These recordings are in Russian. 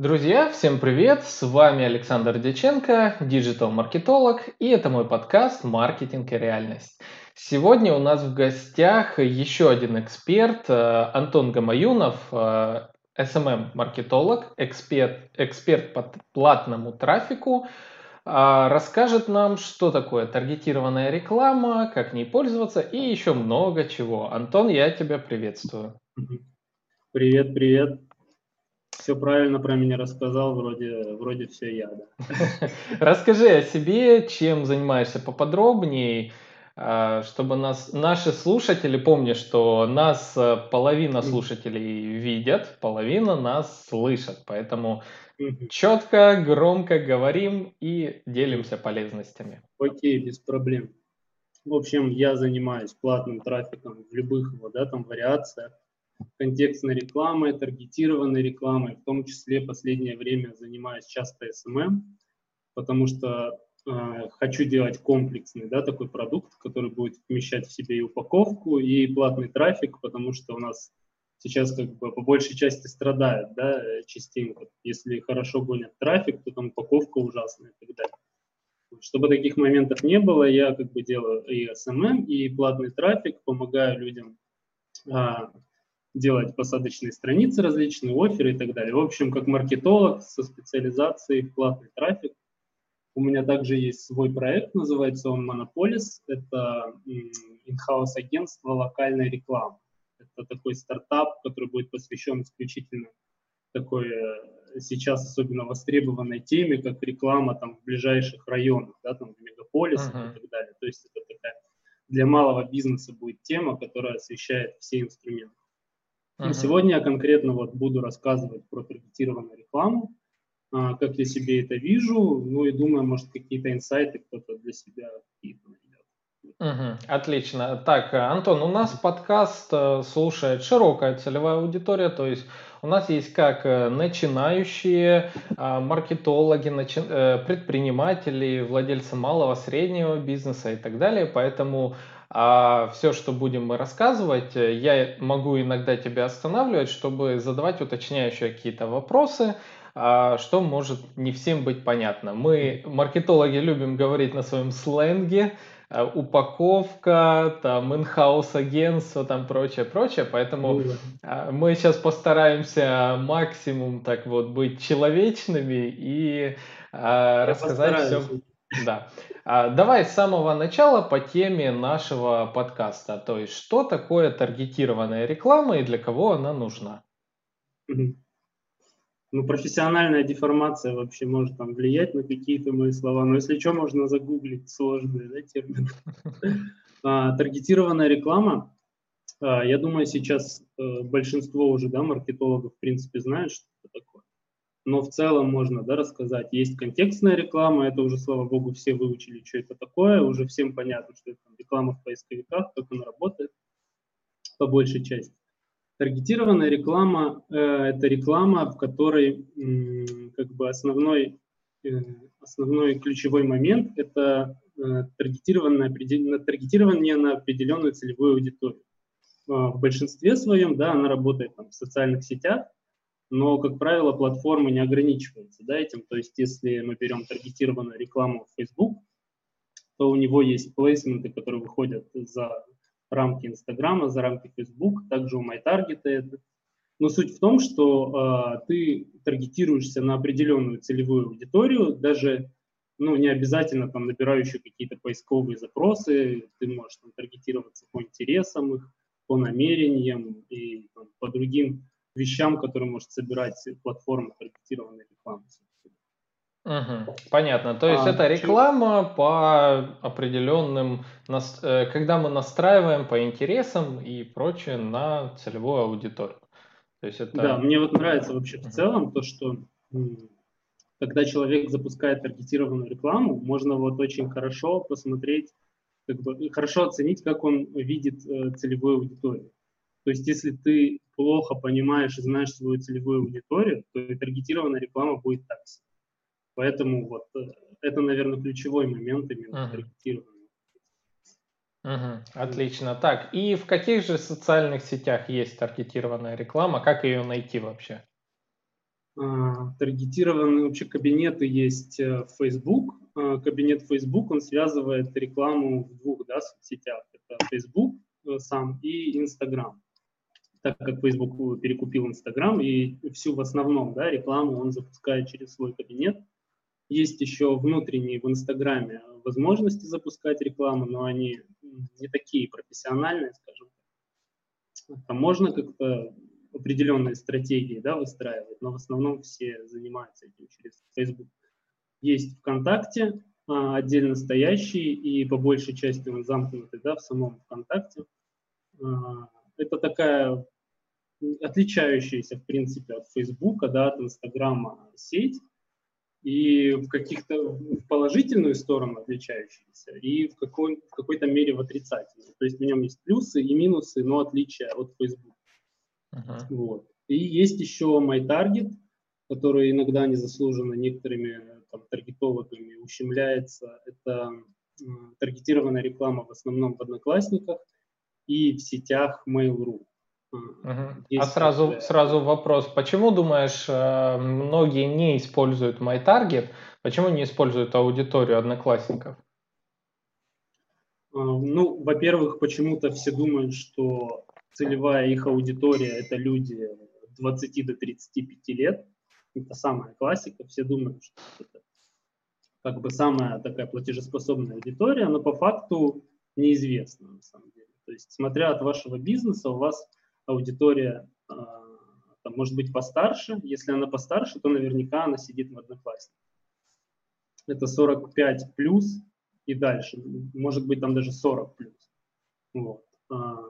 Друзья, всем привет! С вами Александр Дяченко, диджитал-маркетолог, и это мой подкаст «Маркетинг и реальность». Сегодня у нас в гостях еще один эксперт, э, Антон Гамаюнов, SMM-маркетолог, э, эксперт, эксперт по платному трафику, а, расскажет нам, что такое таргетированная реклама, как ней пользоваться и еще много чего. Антон, я тебя приветствую. Привет, привет. Все правильно про меня рассказал, вроде, вроде все я, да. Расскажи о себе, чем занимаешься поподробнее, а, чтобы нас, наши слушатели, помни, что нас э, половина слушателей видят, половина нас слышат, поэтому четко, громко говорим и делимся полезностями. Окей, без проблем. В общем, я занимаюсь платным трафиком в любых его, да, там вариациях контекстной рекламой, таргетированной рекламой, в том числе последнее время занимаюсь часто SMM, потому что э, хочу делать комплексный да, такой продукт, который будет вмещать в себе и упаковку, и платный трафик, потому что у нас сейчас как бы по большей части страдают да, частенько. Если хорошо гонят трафик, то там упаковка ужасная и так далее. Чтобы таких моментов не было, я как бы делаю и SMM, и платный трафик, помогаю людям а, делать посадочные страницы различные, оферы и так далее. В общем, как маркетолог со специализацией в платный трафик. У меня также есть свой проект, называется он Monopolis. Это in-house агентство локальной рекламы. Это такой стартап, который будет посвящен исключительно такой э, сейчас особенно востребованной теме, как реклама там в ближайших районах, да, там в мегаполисах uh-huh. и так далее. То есть это такая для малого бизнеса будет тема, которая освещает все инструменты. Uh-huh. Сегодня я конкретно вот буду рассказывать про таргетированную рекламу, а, как я себе это вижу, ну и думаю, может, какие-то инсайты кто-то для себя какие-то Угу, отлично. Так, Антон, у нас подкаст э, слушает широкая целевая аудитория, то есть у нас есть как э, начинающие а, маркетологи, начи... Э, предприниматели, владельцы малого, среднего бизнеса и так далее, поэтому а все, что будем мы рассказывать, э, я могу иногда тебя останавливать, чтобы задавать уточняющие какие-то вопросы, а, что может не всем быть понятно. Мы, маркетологи, любим говорить на своем сленге, э, упаковка, там, инхаус агентство, там, прочее, прочее, поэтому mm мы сейчас постараемся максимум так вот быть человечными и а, рассказать все. Да. А, давай с самого начала по теме нашего подкаста. То есть, что такое таргетированная реклама и для кого она нужна? Ну, профессиональная деформация вообще может там влиять на какие-то мои слова. Но если что, можно загуглить сложные да, термины. А, таргетированная реклама, а, я думаю, сейчас а, большинство уже да, маркетологов, в принципе, знают, что но в целом можно да, рассказать. Есть контекстная реклама, это уже, слава богу, все выучили, что это такое, уже всем понятно, что это реклама в поисковиках, как она работает, по большей части. Таргетированная реклама э, – это реклама, в которой э, как бы основной, э, основной ключевой момент – это э, таргетированное, таргетирование на определенную целевую аудиторию. Э, в большинстве своем да, она работает там, в социальных сетях, но, как правило, платформы не ограничиваются да, этим. То есть, если мы берем таргетированную рекламу в Facebook, то у него есть плейсменты, которые выходят за рамки Инстаграма, за рамки Facebook, также у MyTarget это. Но суть в том, что э, ты таргетируешься на определенную целевую аудиторию, даже ну, не обязательно там набирающую какие-то поисковые запросы, ты можешь там таргетироваться по интересам их, по намерениям и там, по другим вещам, которые может собирать платформа таргетированной рекламы. Угу, понятно. То есть а, это реклама чё? по определенным, э, когда мы настраиваем по интересам и прочее на целевую аудиторию. То есть это... Да, мне вот нравится вообще в целом то, что когда человек запускает таргетированную рекламу, можно вот очень хорошо посмотреть, как бы, хорошо оценить, как он видит э, целевую аудиторию. То есть если ты плохо понимаешь и знаешь свою целевую аудиторию, то и таргетированная реклама будет так. Поэтому вот э, это, наверное, ключевой момент именно uh-huh. таргетирования. Угу, отлично. Так, и в каких же социальных сетях есть таргетированная реклама? Как ее найти вообще? А, таргетированные вообще кабинеты есть э, в Facebook. А, кабинет Facebook, он связывает рекламу в двух да, соцсетях. Это Facebook э, сам и Instagram. Так как Facebook перекупил Instagram и всю в основном да, рекламу он запускает через свой кабинет. Есть еще внутренние в Инстаграме возможности запускать рекламу, но они не такие профессиональные, скажем так. Там можно как-то определенные стратегии да, выстраивать, но в основном все занимаются этим через Facebook. Есть ВКонтакте а, отдельно стоящий и по большей части он замкнутый да, в самом ВКонтакте. Это такая отличающаяся, в принципе, от Фейсбука, да, от Инстаграма сеть, и в каких-то в положительную сторону отличающиеся, и в, какой, в какой-то мере в отрицательную. То есть в нем есть плюсы и минусы, но отличия от Facebook. Uh-huh. Вот. И есть еще MyTarget, который иногда незаслуженно некоторыми там, таргетологами ущемляется. Это таргетированная реклама в основном в Одноклассниках и в сетях Mail.ru. Uh-huh. А сразу, такая... сразу вопрос, почему думаешь, э, многие не используют MyTarget, почему не используют аудиторию одноклассников? Ну, во-первых, почему-то все думают, что целевая их аудитория – это люди 20 до 35 лет. Это самая классика. Все думают, что это как бы самая такая платежеспособная аудитория, но по факту неизвестно на самом деле. То есть, смотря от вашего бизнеса, у вас аудитория э, там, может быть постарше. Если она постарше, то наверняка она сидит в одноклассниках. Это 45 плюс и дальше. Может быть, там даже 40 плюс. Вот. А,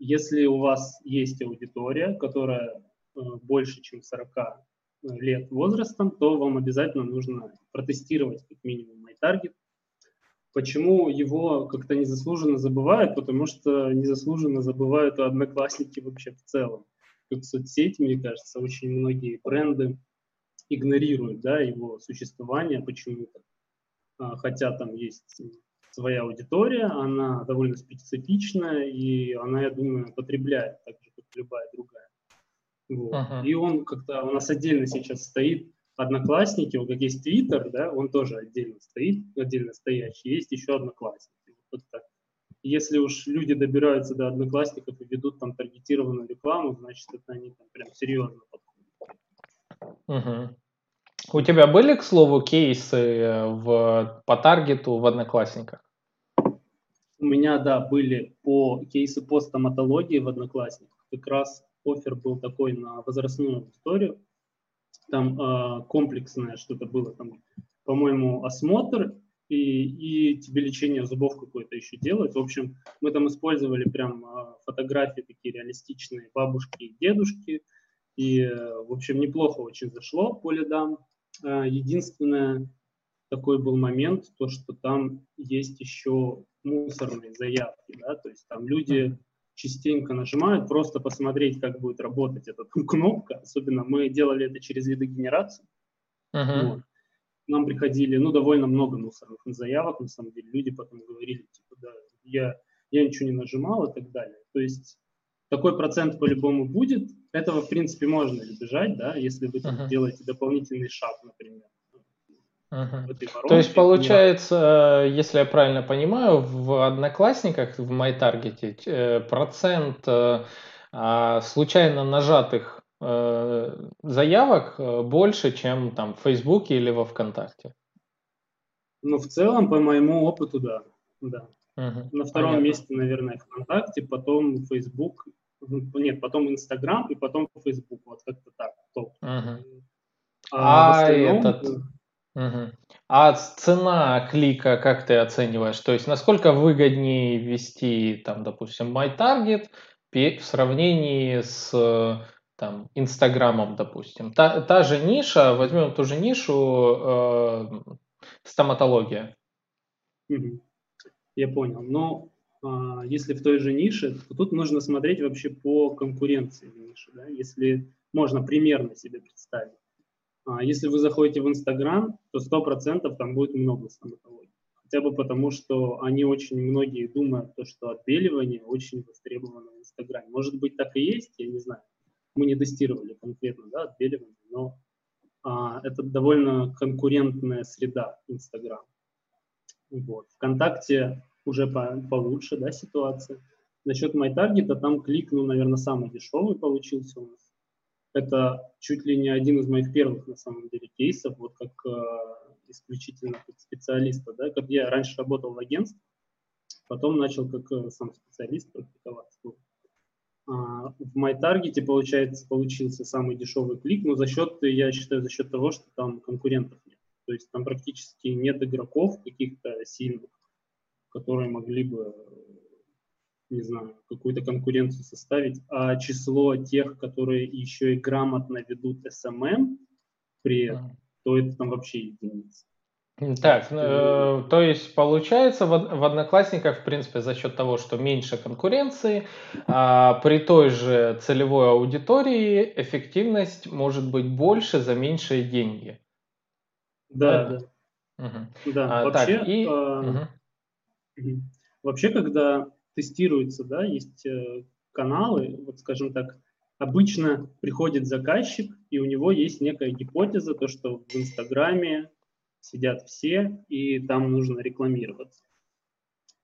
если у вас есть аудитория, которая э, больше, чем 40 э, лет возрастом, то вам обязательно нужно протестировать как минимум MyTarget. Почему его как-то незаслуженно забывают? Потому что незаслуженно забывают одноклассники вообще в целом. Как соцсети, мне кажется, очень многие бренды игнорируют да, его существование почему-то. А, хотя там есть своя аудитория, она довольно специфичная, и она, я думаю, потребляет так же, как любая другая. Вот. Uh-huh. И он как-то у нас отдельно сейчас стоит Одноклассники, вот как есть Твиттер, да, он тоже отдельно стоит, отдельно стоящий, есть еще Одноклассники. Вот так. Если уж люди добираются до Одноклассников и ведут там таргетированную рекламу, значит, это они там прям серьезно подходят. Uh-huh. У тебя были, к слову, кейсы э, в, по таргету в Одноклассниках? У меня, да, были по кейсы по стоматологии в Одноклассниках. Как раз офер был такой на возрастную историю. Там э, комплексное что-то было, там, по-моему, осмотр и, и тебе лечение зубов какое-то еще делать. В общем, мы там использовали прям э, фотографии такие реалистичные бабушки и дедушки. И, э, в общем, неплохо очень зашло по лидам. Э, единственное, такой был момент, то, что там есть еще мусорные заявки, да, то есть там люди частенько нажимают, просто посмотреть, как будет работать эта кнопка, особенно мы делали это через лидогенерацию, uh-huh. вот. нам приходили, ну, довольно много мусорных заявок, на самом деле, люди потом говорили, типа, да, я, я ничего не нажимал и так далее, то есть такой процент по-любому будет, этого, в принципе, можно избежать, да, если вы uh-huh. делаете дополнительный шаг, например. Воронке, То есть получается, да. если я правильно понимаю, в Одноклассниках, в MyTarget, э, процент э, а, случайно нажатых э, заявок больше, чем там в Фейсбуке или во ВКонтакте? Ну, в целом, по моему опыту, да. да. Uh-huh. На втором Понятно. месте, наверное, ВКонтакте, потом Facebook нет, потом Инстаграм и потом Фейсбук, вот как-то так. Топ. Угу. А, а этот... А цена клика как ты оцениваешь? То есть насколько выгоднее ввести, там, допустим, MyTarget в сравнении с там, Инстаграмом, допустим. Та, та же ниша, возьмем ту же нишу э, стоматология. Я понял. Ну, а, если в той же нише, то тут нужно смотреть вообще по конкуренции в нише, да, если можно примерно себе представить. А, если вы заходите в Инстаграм, то 100% там будет много стоматологии. Хотя бы потому, что они очень многие думают, то, что отбеливание очень востребовано в Инстаграме. Может быть, так и есть, я не знаю. Мы не тестировали конкретно да, отбеливание, но это довольно конкурентная среда Инстаграм. Вот. Вконтакте уже по, получше да, ситуация. Насчет MyTarget, там клик, ну, наверное, самый дешевый получился у нас. Это чуть ли не один из моих первых, на самом деле, кейсов, вот как э, исключительно как специалиста. Да? Как я раньше работал в агентстве, потом начал как э, сам специалист практиковаться. А, в MyTarget, получается, получился самый дешевый клик, но за счет, я считаю, за счет того, что там конкурентов нет. То есть там практически нет игроков каких-то сильных, которые могли бы, не знаю, какую-то конкуренцию составить, а число тех, которые еще и грамотно ведут SMM при этом, то это там вообще единица. Так, э, то есть получается в, в Одноклассниках, в принципе, за счет того, что меньше конкуренции, а, при той же целевой аудитории эффективность может быть больше за меньшие деньги. Да, да. Угу. Да, а, вообще, так, и... э, угу. вообще, когда тестируется, да, есть э, каналы, вот скажем так, обычно приходит заказчик, и у него есть некая гипотеза, то, что в Инстаграме сидят все, и там нужно рекламироваться.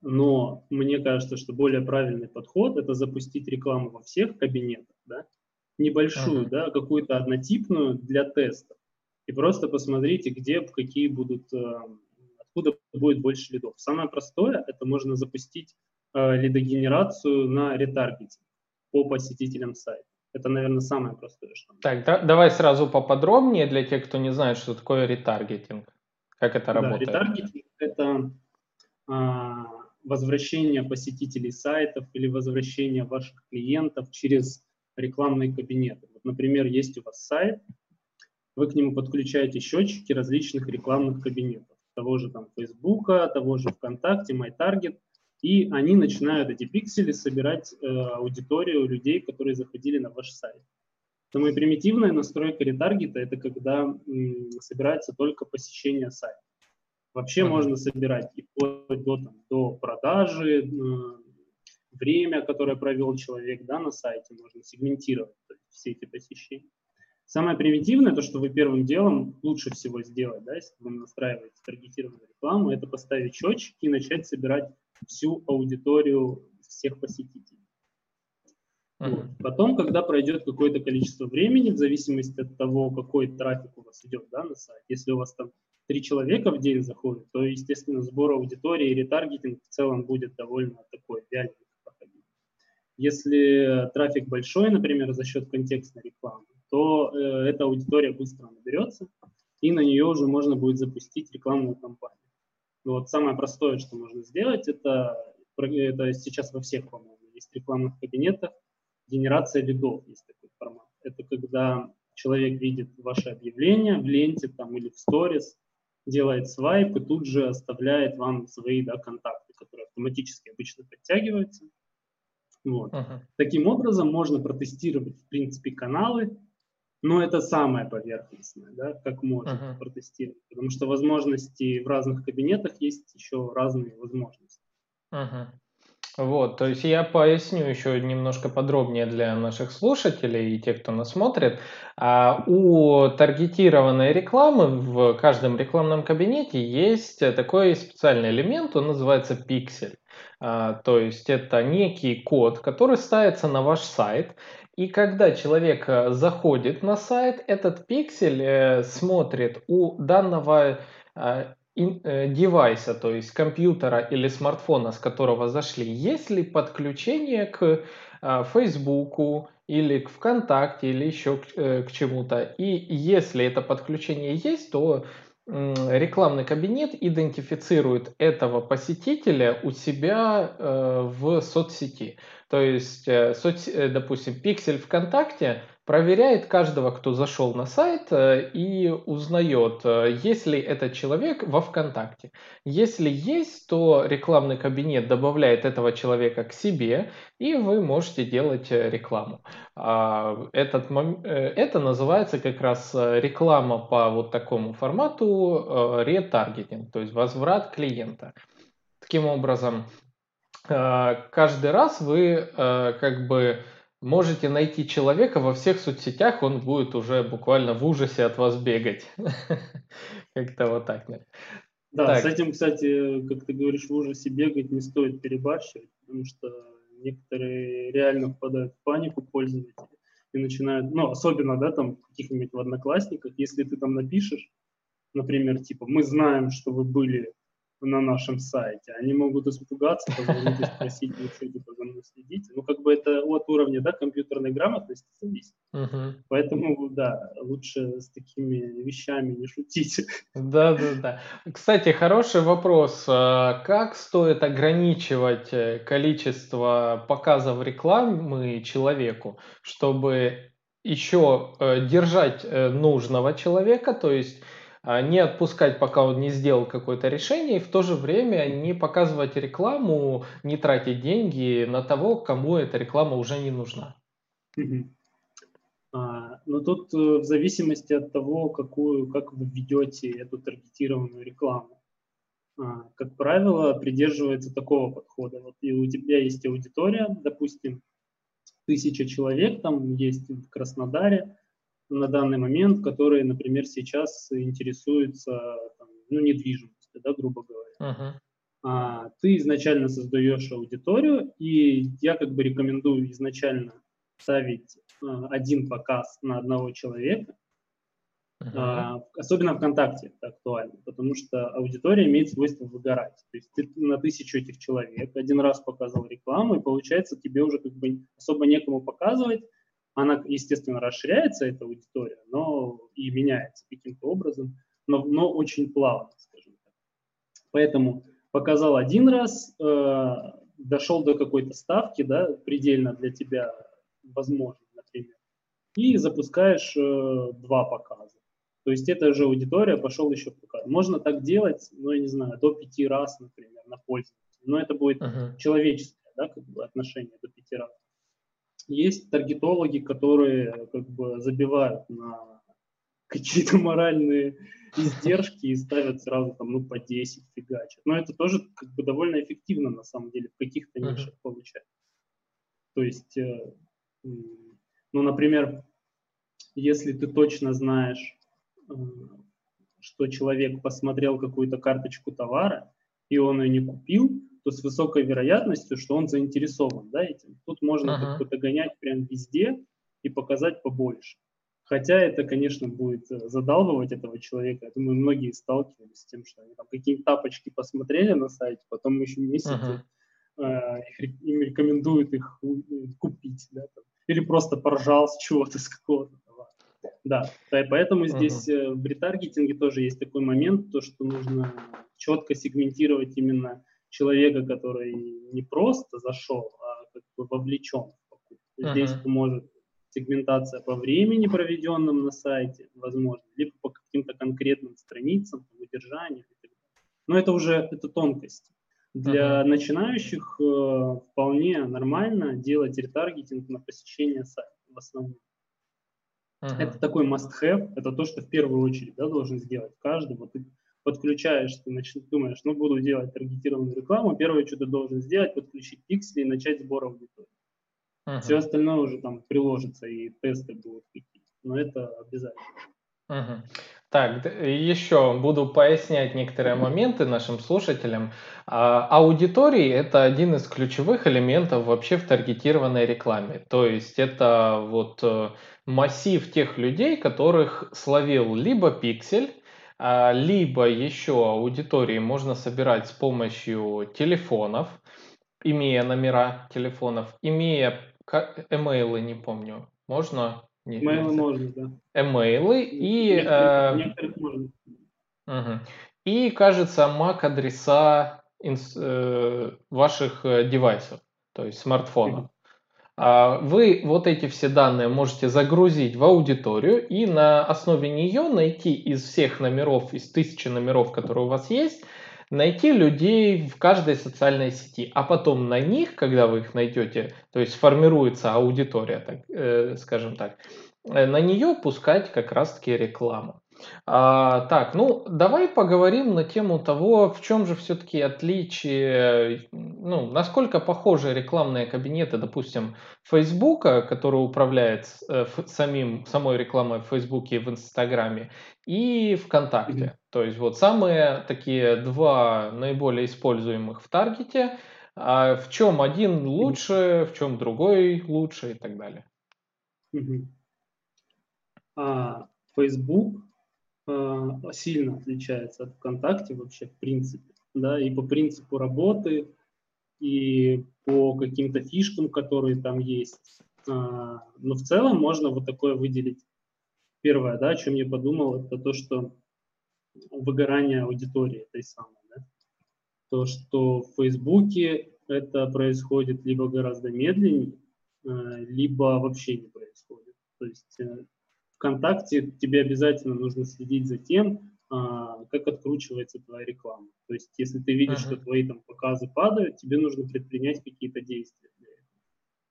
Но мне кажется, что более правильный подход – это запустить рекламу во всех кабинетах, да? небольшую, uh-huh. да, какую-то однотипную для теста. И просто посмотрите, где, какие будут, э, откуда будет больше лидов. Самое простое – это можно запустить лидогенерацию на ретаргете по посетителям сайта. Это, наверное, самое простое. Что так, да, давай сразу поподробнее для тех, кто не знает, что такое ретаргетинг. Как это работает? Да, ретаргетинг – это а, возвращение посетителей сайтов или возвращение ваших клиентов через рекламные кабинеты. Вот, например, есть у вас сайт, вы к нему подключаете счетчики различных рекламных кабинетов, того же там Фейсбука, того же ВКонтакте, MyTarget, и они начинают эти пиксели собирать э, аудиторию людей, которые заходили на ваш сайт. Самая примитивная настройка ретаргета – это когда м, собирается только посещение сайта. Вообще mm-hmm. можно собирать и вплоть до, там, до продажи, э, время, которое провел человек да, на сайте, можно сегментировать есть, все эти посещения. Самое примитивное, то, что вы первым делом лучше всего сделать, да, если вы настраиваете таргетированную рекламу, это поставить счетчики и начать собирать всю аудиторию всех посетителей. Вот. Потом, когда пройдет какое-то количество времени, в зависимости от того, какой трафик у вас идет да, на сайт, если у вас там три человека в день заходит, то, естественно, сбор аудитории и ретаргетинг в целом будет довольно такой вяленый проходить. Если трафик большой, например, за счет контекстной рекламы, то э, эта аудитория быстро наберется, и на нее уже можно будет запустить рекламную кампанию. Вот самое простое, что можно сделать, это, это сейчас во всех, по-моему, есть рекламных кабинетах, генерация лидов есть такой формат. Это когда человек видит ваше объявление в ленте там, или в сторис, делает свайп и тут же оставляет вам свои да, контакты, которые автоматически обычно подтягиваются. Вот. Uh-huh. Таким образом можно протестировать, в принципе, каналы, но это самое поверхностное, да, как можно uh-huh. протестировать, потому что возможности в разных кабинетах есть еще разные возможности. Uh-huh. Вот, то есть я поясню еще немножко подробнее для наших слушателей и тех, кто нас смотрит. А у таргетированной рекламы в каждом рекламном кабинете есть такой специальный элемент, он называется пиксель. А, то есть это некий код, который ставится на ваш сайт, и когда человек э, заходит на сайт, этот пиксель э, смотрит у данного э, девайса, то есть компьютера или смартфона, с которого зашли, есть ли подключение к Фейсбуку или к ВКонтакте или еще к, к чему-то. И если это подключение есть, то рекламный кабинет идентифицирует этого посетителя у себя в соцсети. То есть, э, соц, э, допустим, пиксель ВКонтакте проверяет каждого, кто зашел на сайт э, и узнает, есть ли этот человек во ВКонтакте. Если есть, то рекламный кабинет добавляет этого человека к себе, и вы можете делать рекламу. А, этот, это называется как раз реклама по вот такому формату ретаргетинг, то есть возврат клиента. Таким образом, каждый раз вы как бы можете найти человека во всех соцсетях, он будет уже буквально в ужасе от вас бегать. Как-то вот так. Да, с этим, кстати, как ты говоришь, в ужасе бегать не стоит перебарщивать, потому что некоторые реально впадают в панику пользователи и начинают, ну, особенно, да, там, каких-нибудь в Одноклассниках, если ты там напишешь, например, типа, мы знаем, что вы были на нашем сайте. Они могут испугаться, позвонить и спросить, вы что, типа, за мной следите. Ну, как бы это от уровня, да, компьютерной грамотности зависит. Uh-huh. Поэтому, да, лучше с такими вещами не шутить. Да, да, да. Кстати, хороший вопрос. А как стоит ограничивать э, количество показов рекламы человеку, чтобы еще э, держать э, нужного человека, то есть не отпускать, пока он не сделал какое-то решение, и в то же время не показывать рекламу, не тратить деньги на того, кому эта реклама уже не нужна. А, ну тут э, в зависимости от того, какую, как вы ведете эту таргетированную рекламу. А, как правило, придерживается такого подхода. Вот и у тебя есть аудитория, допустим, тысяча человек там есть в Краснодаре, на данный момент, которые, например, сейчас интересуются там, ну, недвижимостью, да, грубо говоря. Uh-huh. А, ты изначально создаешь аудиторию, и я как бы рекомендую изначально ставить а, один показ на одного человека. Uh-huh. А, особенно ВКонтакте это актуально, потому что аудитория имеет свойство выгорать. То есть ты на тысячу этих человек один раз показывал рекламу, и получается тебе уже как бы особо некому показывать, она, естественно, расширяется, эта аудитория, но и меняется каким-то образом, но, но очень плавно, скажем так. Поэтому показал один раз, э, дошел до какой-то ставки, да, предельно для тебя возможно, например, и запускаешь э, два показа. То есть эта же аудитория пошел еще показ. Можно так делать, ну, я не знаю, до пяти раз, например, на пользователя. Но это будет uh-huh. человеческое, да, как бы отношение до пяти раз. Есть таргетологи, которые как бы забивают на какие-то моральные издержки и ставят сразу там, ну, по 10 фигачат. Но это тоже как бы довольно эффективно, на самом деле, в каких-то нишах uh-huh. получается. То есть, э, ну, например, если ты точно знаешь, э, что человек посмотрел какую-то карточку товара, и он ее не купил, то с высокой вероятностью, что он заинтересован да, этим. Тут можно uh-huh. как-то гонять прям везде и показать побольше. Хотя это, конечно, будет э, задалбывать этого человека. Я думаю, многие сталкивались с тем, что они там какие-то тапочки посмотрели на сайте, потом еще месяц uh-huh. э, им рекомендуют их купить. Да, там. Или просто поржал с чего-то, с какого-то да, поэтому здесь uh-huh. в ретаргетинге тоже есть такой момент, то, что нужно четко сегментировать именно человека, который не просто зашел, а как бы вовлечен в покупку. Uh-huh. Здесь поможет сегментация по времени, проведенным на сайте, возможно, либо по каким-то конкретным страницам, по удержанию. Но это уже это тонкости. Для uh-huh. начинающих э, вполне нормально делать ретаргетинг на посещение сайта в основном. Uh-huh. Это такой must-have, это то, что в первую очередь да, должен сделать каждый. Вот ты подключаешь, ты начнешь, думаешь, ну, буду делать таргетированную рекламу, первое, что ты должен сделать, подключить пиксели и начать сбор аудитории. Uh-huh. Все остальное уже там приложится, и тесты будут какие-то, но это обязательно. Uh-huh. Так, еще буду пояснять некоторые моменты нашим слушателям. А, аудитории – это один из ключевых элементов вообще в таргетированной рекламе. То есть это вот э, массив тех людей, которых словил либо пиксель, либо еще аудитории можно собирать с помощью телефонов, имея номера телефонов, имея эмейлы, не помню, можно? Эмейлы можно, да. Эмейлы и... Некоторых, э, некоторых можно. Угу. И, кажется, MAC-адреса э, ваших э, девайсов, то есть смартфонов. А, вы вот эти все данные можете загрузить в аудиторию и на основе нее найти из всех номеров, из тысячи номеров, которые у вас есть, найти людей в каждой социальной сети, а потом на них, когда вы их найдете, то есть формируется аудитория, так, э, скажем так, э, на нее пускать как раз-таки рекламу. А, так, ну давай поговорим на тему того, в чем же все-таки отличие, ну, насколько похожи рекламные кабинеты, допустим, Фейсбука, который управляет э, самим, самой рекламой в Фейсбуке и в Инстаграме, и ВКонтакте. Mm-hmm. То есть вот самые такие два наиболее используемых в таргете, а в чем один лучше, mm-hmm. в чем другой лучше и так далее. Mm-hmm. А, Facebook Э, сильно отличается от ВКонтакте вообще в принципе, да, и по принципу работы, и по каким-то фишкам, которые там есть. А, но в целом можно вот такое выделить. Первое, да, о чем я подумал, это то, что выгорание аудитории этой самой, да. То, что в Фейсбуке это происходит либо гораздо медленнее, э, либо вообще не происходит. То есть э, ВКонтакте тебе обязательно нужно следить за тем, а, как откручивается твоя реклама. То есть, если ты видишь, uh-huh. что твои там показы падают, тебе нужно предпринять какие-то действия.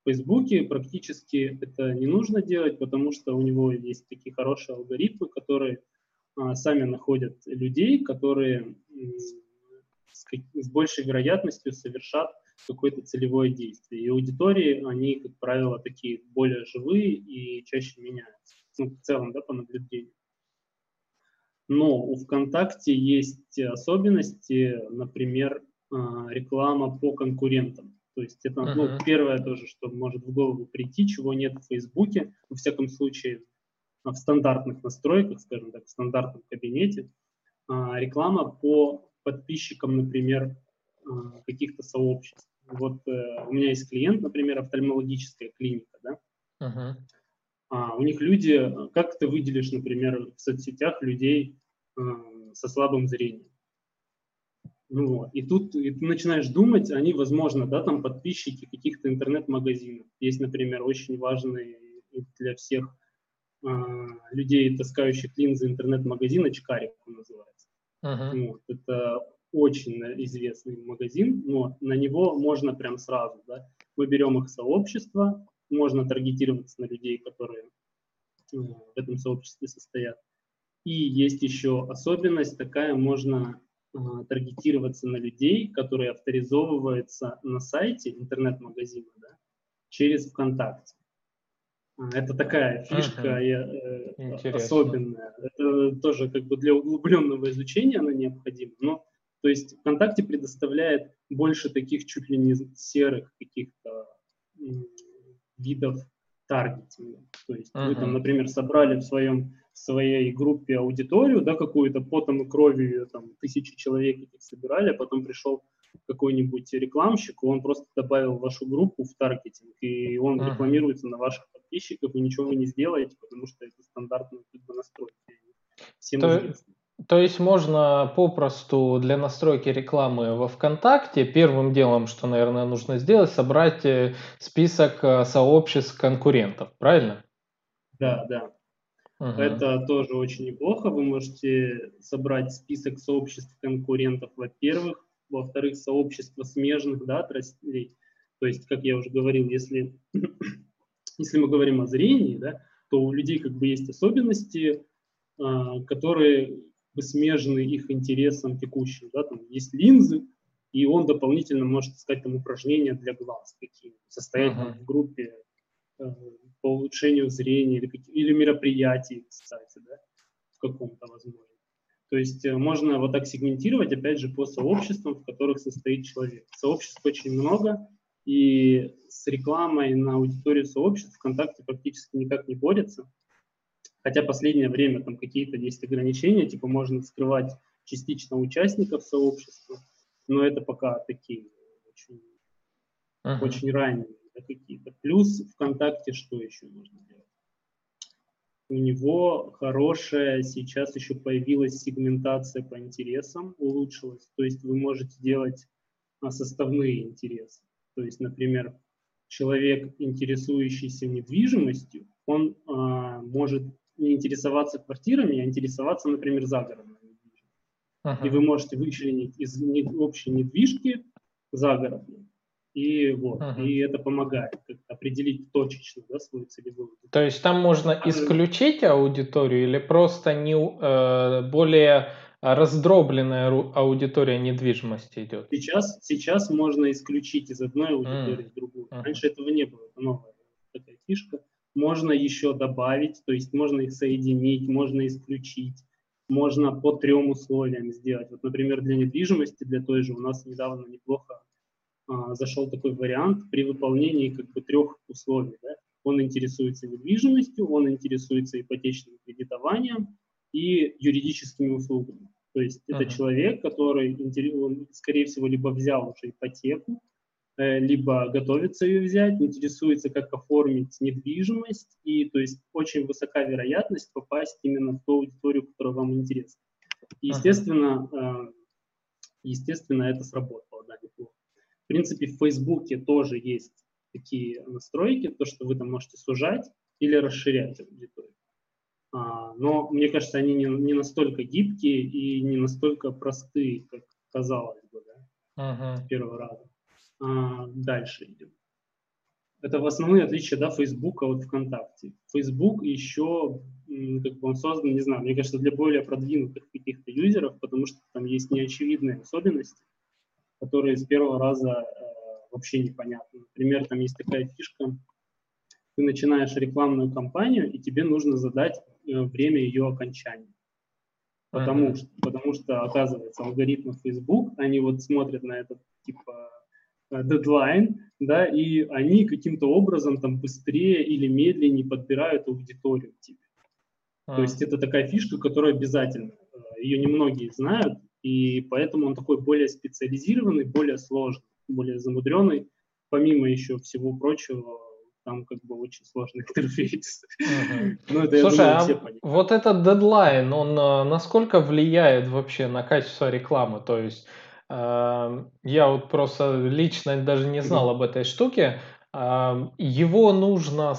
В Фейсбуке практически это не нужно делать, потому что у него есть такие хорошие алгоритмы, которые а, сами находят людей, которые с, с большей вероятностью совершат какое-то целевое действие. И аудитории, они, как правило, такие более живые и чаще меняются ну, в целом, да, по наблюдению. Но у ВКонтакте есть особенности, например, а, реклама по конкурентам. То есть это uh-huh. ну, первое тоже, что может в голову прийти, чего нет в Фейсбуке, во всяком случае в стандартных настройках, скажем так, в стандартном кабинете. А, реклама по подписчикам, например, а, каких-то сообществ. Вот э, у меня есть клиент, например, офтальмологическая клиника, да, uh-huh. А, у них люди, как ты выделишь, например, в соцсетях людей э, со слабым зрением? Ну вот. И тут и ты начинаешь думать, они, возможно, да, там подписчики каких-то интернет-магазинов. Есть, например, очень важный для всех э, людей, таскающих линзы интернет-магазин, очкарик он называется. Uh-huh. Вот. Это очень известный магазин, но на него можно прям сразу, да. Мы берем их сообщество, можно таргетироваться на людей, которые э, в этом сообществе состоят. И есть еще особенность такая, можно э, таргетироваться на людей, которые авторизовываются на сайте интернет-магазина да, через ВКонтакте. А, это такая фишка uh-huh. особенная. Это тоже как бы для углубленного изучения она необходима. Но то есть ВКонтакте предоставляет больше таких чуть ли не серых каких-то видов таргетинга. То есть uh-huh. вы там, например, собрали в своем в своей группе аудиторию, да, какую-то потом и кровью там тысячи человек этих собирали, а потом пришел какой-нибудь рекламщик, он просто добавил вашу группу в таргетинг, и он uh-huh. рекламируется на ваших подписчиков, и ничего вы не сделаете, потому что это стандартные как бы, настройки. Всем То... известно. То есть можно попросту для настройки рекламы во ВКонтакте первым делом, что, наверное, нужно сделать, собрать э, список э, сообществ конкурентов, правильно? Да, да. Угу. Это тоже очень неплохо. Вы можете собрать список сообществ конкурентов, во-первых. Во-вторых, сообщества смежных да, отраслей. То есть, как я уже говорил, если, если мы говорим о зрении, да, то у людей как бы есть особенности, а, которые смежны их интересам текущим. Да? Там есть линзы, и он дополнительно может искать там упражнения для глаз какие состоять uh-huh. в группе э, по улучшению зрения или, или мероприятий, кстати, да, в каком-то возможно. То есть э, можно вот так сегментировать, опять же, по сообществам, в которых состоит человек. Сообществ очень много, и с рекламой на аудиторию сообществ ВКонтакте практически никак не борется. Хотя последнее время там какие-то есть ограничения, типа можно скрывать частично участников сообщества, но это пока такие очень, uh-huh. очень ранние да, какие-то. Плюс ВКонтакте что еще можно делать? У него хорошая сейчас еще появилась сегментация по интересам, улучшилась. То есть вы можете делать а, составные интересы. То есть, например, человек, интересующийся недвижимостью, он а, может не интересоваться квартирами, а интересоваться, например, недвижимостью. Uh-huh. И вы можете вычленить из общей недвижки загородной И вот, uh-huh. и это помогает определить точечно да, свою целевую. То есть там можно исключить аудиторию или просто не, э, более раздробленная аудитория недвижимости идет? Сейчас, сейчас можно исключить из одной аудитории mm. в другую. Uh-huh. Раньше этого не было, это новая такая фишка. Можно еще добавить, то есть можно их соединить, можно исключить можно по трем условиям сделать. Вот, например, для недвижимости, для той же, у нас недавно неплохо а, зашел такой вариант при выполнении как бы трех условий. Да? Он интересуется недвижимостью, он интересуется ипотечным кредитованием и юридическими услугами. То есть uh-huh. это человек, который, скорее всего, либо взял уже ипотеку, либо готовится ее взять, интересуется, как оформить недвижимость, и то есть очень высока вероятность попасть именно в ту аудиторию, которая вам интересна. И, естественно, э, естественно, это сработало, да, неплохо. В принципе, в Фейсбуке тоже есть такие настройки, то, что вы там можете сужать или расширять аудиторию. А, но мне кажется, они не, не настолько гибкие и не настолько простые, как казалось бы, да, uh-huh. с первого раза. А, дальше идем. Это в основные отличия да, Facebook от ВКонтакте. Facebook еще, как бы он создан, не знаю, мне кажется, для более продвинутых каких-то юзеров, потому что там есть неочевидные особенности, которые с первого раза э, вообще непонятны. Например, там есть такая фишка, ты начинаешь рекламную кампанию, и тебе нужно задать э, время ее окончания. Потому, uh-huh. что, потому что, оказывается, алгоритмы Facebook, они вот смотрят на этот, типа, дедлайн, да, и они каким-то образом там быстрее или медленнее подбирают аудиторию тебе. А. То есть это такая фишка, которая обязательно. Э, Ее немногие знают, и поэтому он такой более специализированный, более сложный, более замудренный. Помимо еще всего прочего, там как бы очень сложный интерфейс. Ну, это, Слушай, думаю, а вот этот дедлайн, он э, насколько влияет вообще на качество рекламы? То есть я вот просто лично даже не знал об этой штуке. Его нужно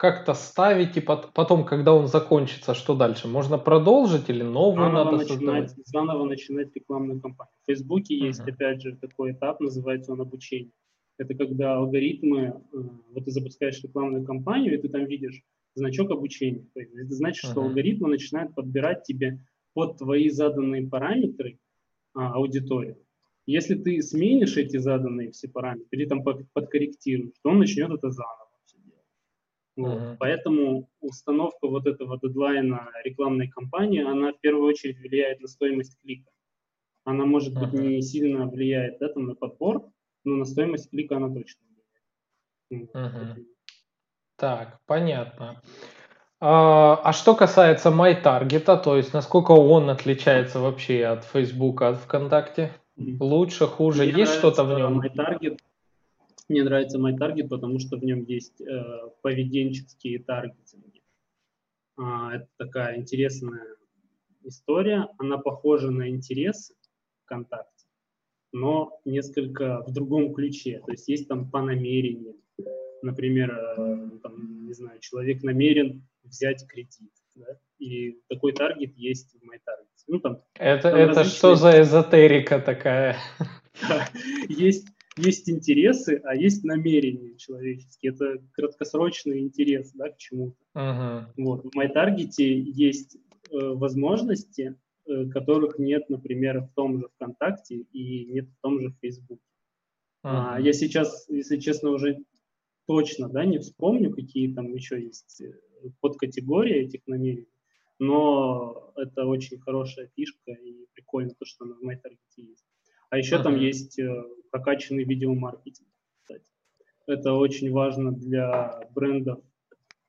как-то ставить, и потом, когда он закончится, что дальше? Можно продолжить или новую заново надо начинать, создавать? Заново начинать рекламную кампанию. В Фейсбуке uh-huh. есть, опять же, такой этап, называется он обучение. Это когда алгоритмы, э, вот ты запускаешь рекламную кампанию, и ты там видишь значок обучения. Это значит, uh-huh. что алгоритмы начинают подбирать тебе под твои заданные параметры а, аудиторию. Если ты сменишь эти заданные все параметры или там подкорректируешь, то он начнет это заново все делать. Вот. Uh-huh. Поэтому установка вот этого дедлайна рекламной кампании, она в первую очередь влияет на стоимость клика. Она, может uh-huh. быть, не сильно влияет да, там, на подбор, но на стоимость клика она точно влияет. Uh-huh. Так, понятно. А, а что касается MyTarget, то есть насколько он отличается вообще от Facebook, от ВКонтакте? Лучше, хуже? Мне есть что-то в нем? MyTarget. Мне нравится MyTarget, потому что в нем есть э, поведенческие таргетинги. А, это такая интересная история. Она похожа на интересы ВКонтакте, но несколько в другом ключе. То есть есть там по намерениям. Например, э, там, не знаю, человек намерен взять кредит. Да? И такой таргет есть в MyTarget. Ну, там, это там это различные... что за эзотерика такая? есть, есть интересы, а есть намерения человеческие. Это краткосрочный интерес да, к чему-то. Uh-huh. Вот. В MyTarget есть э, возможности, э, которых нет, например, в том же ВКонтакте и нет в том же Фейсбуке. Uh-huh. А, я сейчас, если честно, уже точно да, не вспомню, какие там еще есть э, подкатегории этих намерений, но это очень хорошая фишка и прикольно то, что она в MyTarget есть. А еще uh-huh. там есть э, прокачанный видеомаркетинг, кстати. Это очень важно для брендов.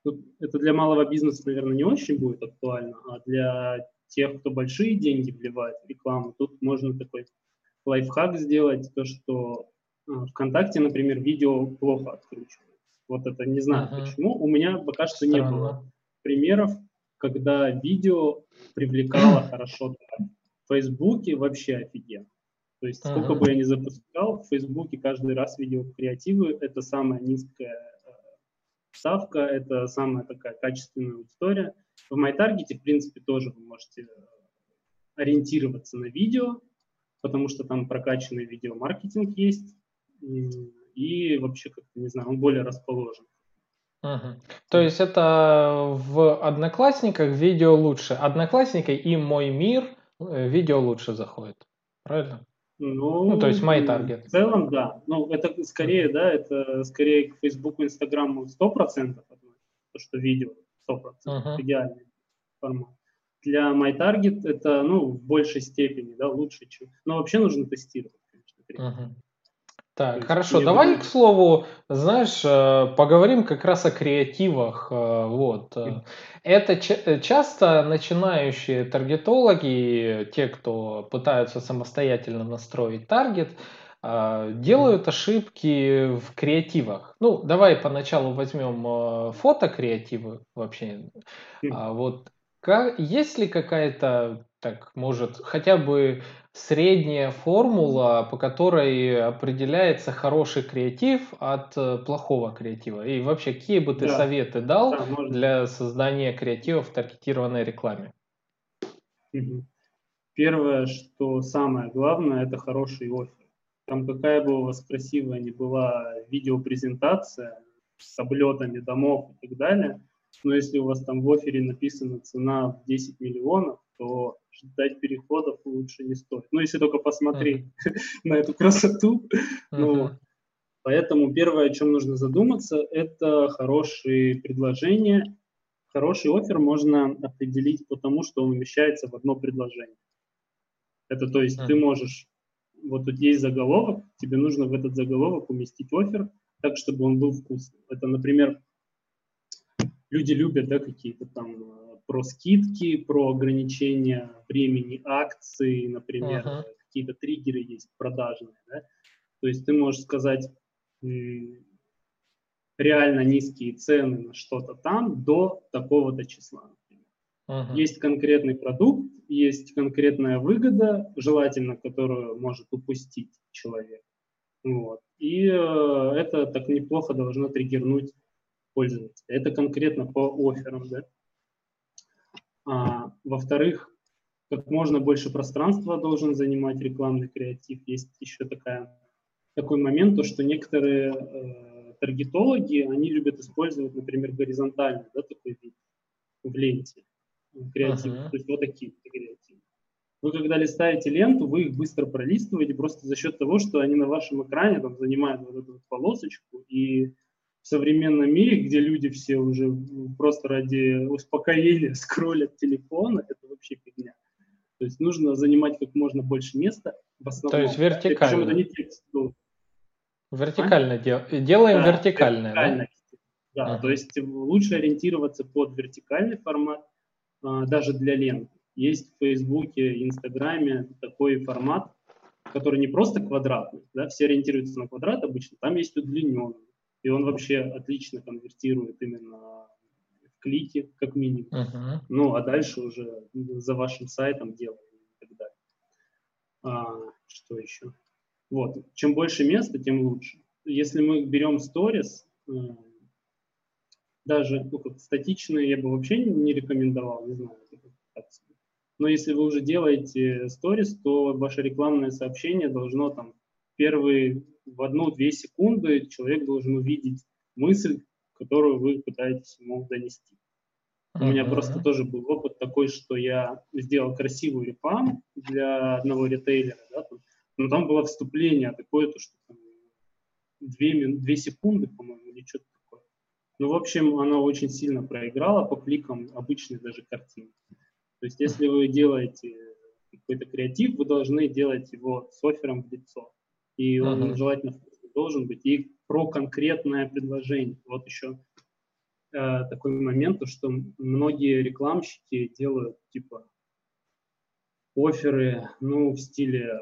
Тут, это для малого бизнеса, наверное, не очень будет актуально, а для тех, кто большие деньги вливает в рекламу, тут можно такой лайфхак сделать, то, что э, ВКонтакте, например, видео плохо откручивает. Вот это не знаю uh-huh. почему. У меня пока что Странно. не было примеров, когда видео привлекало хорошо. В Фейсбуке вообще офигенно. То есть uh-huh. сколько бы я ни запускал, в Фейсбуке каждый раз видео креативы это самая низкая э, ставка, это самая такая качественная аудитория. В MyTarget, в принципе, тоже вы можете ориентироваться на видео, потому что там прокачанный видеомаркетинг есть, и вообще, как не знаю, он более расположен. Угу. То есть это в Одноклассниках видео лучше. Одноклассники и Мой мир э, видео лучше заходит. Правильно? Ну, ну, то есть My Target. В целом, да. Ну, это скорее, да, это скорее к Facebook, Инстаграму 100% относится, то, что видео 100%, uh-huh. идеальный формат. Для My Target это, ну, в большей степени, да, лучше, чем... Но вообще нужно тестировать, конечно. Uh-huh. Так, хорошо, давай, к слову, знаешь, э, поговорим как раз о креативах. Э, вот. Это э, часто начинающие таргетологи, те, кто пытаются самостоятельно настроить таргет, делают ошибки в креативах. Ну, давай поначалу возьмем фото-креативы вообще. А вот как, есть ли какая-то, так, может, хотя бы средняя формула, по которой определяется хороший креатив от э, плохого креатива? И вообще, какие бы ты да. советы дал да, для создания креатива в таргетированной рекламе? Первое, что самое главное, это хороший офер. Там какая бы у вас красивая ни была видеопрезентация с облетами домов и так далее, но если у вас там в офере написана цена в 10 миллионов, то ждать переходов лучше не стоит. Ну, если только посмотреть uh-huh. на эту красоту. Uh-huh. Ну, поэтому первое, о чем нужно задуматься, это хорошие предложения. Хороший офер можно определить потому, что он умещается в одно предложение. Это то есть uh-huh. ты можешь, вот тут есть заголовок, тебе нужно в этот заголовок уместить офер так, чтобы он был вкусный. Это, например, люди любят да, какие-то там про скидки, про ограничение времени акций, например, uh-huh. какие-то триггеры есть продажные. Да? То есть ты можешь сказать реально низкие цены на что-то там до такого-то числа. Uh-huh. Есть конкретный продукт, есть конкретная выгода, желательно, которую может упустить человек. Вот. И э, это так неплохо должно триггернуть пользователя. Это конкретно по офферам. Да? А, во-вторых, как можно больше пространства должен занимать рекламный креатив. Есть еще такая, такой момент, то, что некоторые э, таргетологи, они любят использовать, например, горизонтальный да, такой вид в ленте креатив. Uh-huh. То есть вот такие креативы. Вы когда листаете ленту, вы их быстро пролистываете просто за счет того, что они на вашем экране там занимают вот эту вот полосочку, и в современном мире, где люди все уже просто ради успокоения скроллят телефон, это вообще фигня. То есть нужно занимать как можно больше места в основном. То есть вертикально. Это не текст должен. Вертикально а? дел... делаем да, вертикально. вертикально. Да, да uh-huh. то есть лучше ориентироваться под вертикальный формат, а, даже для лент. Есть в Фейсбуке, Инстаграме такой формат, который не просто квадратный, да, все ориентируются на квадрат обычно, там есть удлиненный и он вообще отлично конвертирует именно в клики, как минимум. Uh-huh. Ну, а дальше уже за вашим сайтом делаем и так далее. А, что еще? Вот, чем больше места, тем лучше. Если мы берем сторис, э, даже ну, как статичные я бы вообще не рекомендовал, не знаю, но если вы уже делаете сторис, то ваше рекламное сообщение должно там первые в одну-две секунды человек должен увидеть мысль, которую вы пытаетесь ему донести. У меня просто тоже был опыт такой, что я сделал красивую рекламу для одного ритейлера, да, там, но там было вступление такое, то, что там, две, две секунды, по-моему, или что-то такое. Ну, в общем, оно очень сильно проиграло по кликам обычной даже картины. То есть, если вы делаете какой-то креатив, вы должны делать его с оффером в лицо и он uh-huh. желательно должен быть, и про конкретное предложение. Вот еще э, такой момент, то, что многие рекламщики делают типа оферы, ну, в стиле э,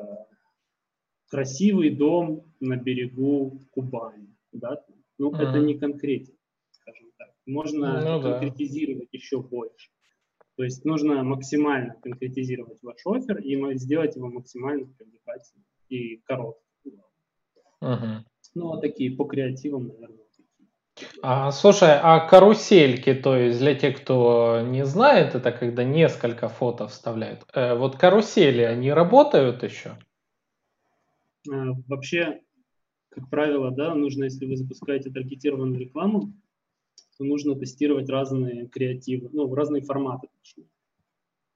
красивый дом на берегу Кубани, да, ну, uh-huh. это не конкретно, скажем так. Можно ну, конкретизировать да. еще больше. То есть нужно максимально конкретизировать ваш офер и сделать его максимально привлекательным и коротким. Угу. Ну, а такие по креативам, наверное. А, слушай, а карусельки, то есть для тех, кто не знает, это когда несколько фото вставляют. Э, вот карусели, они работают еще? Э, вообще, как правило, да, нужно, если вы запускаете таргетированную рекламу, то нужно тестировать разные креативы, ну, разные форматы, точнее.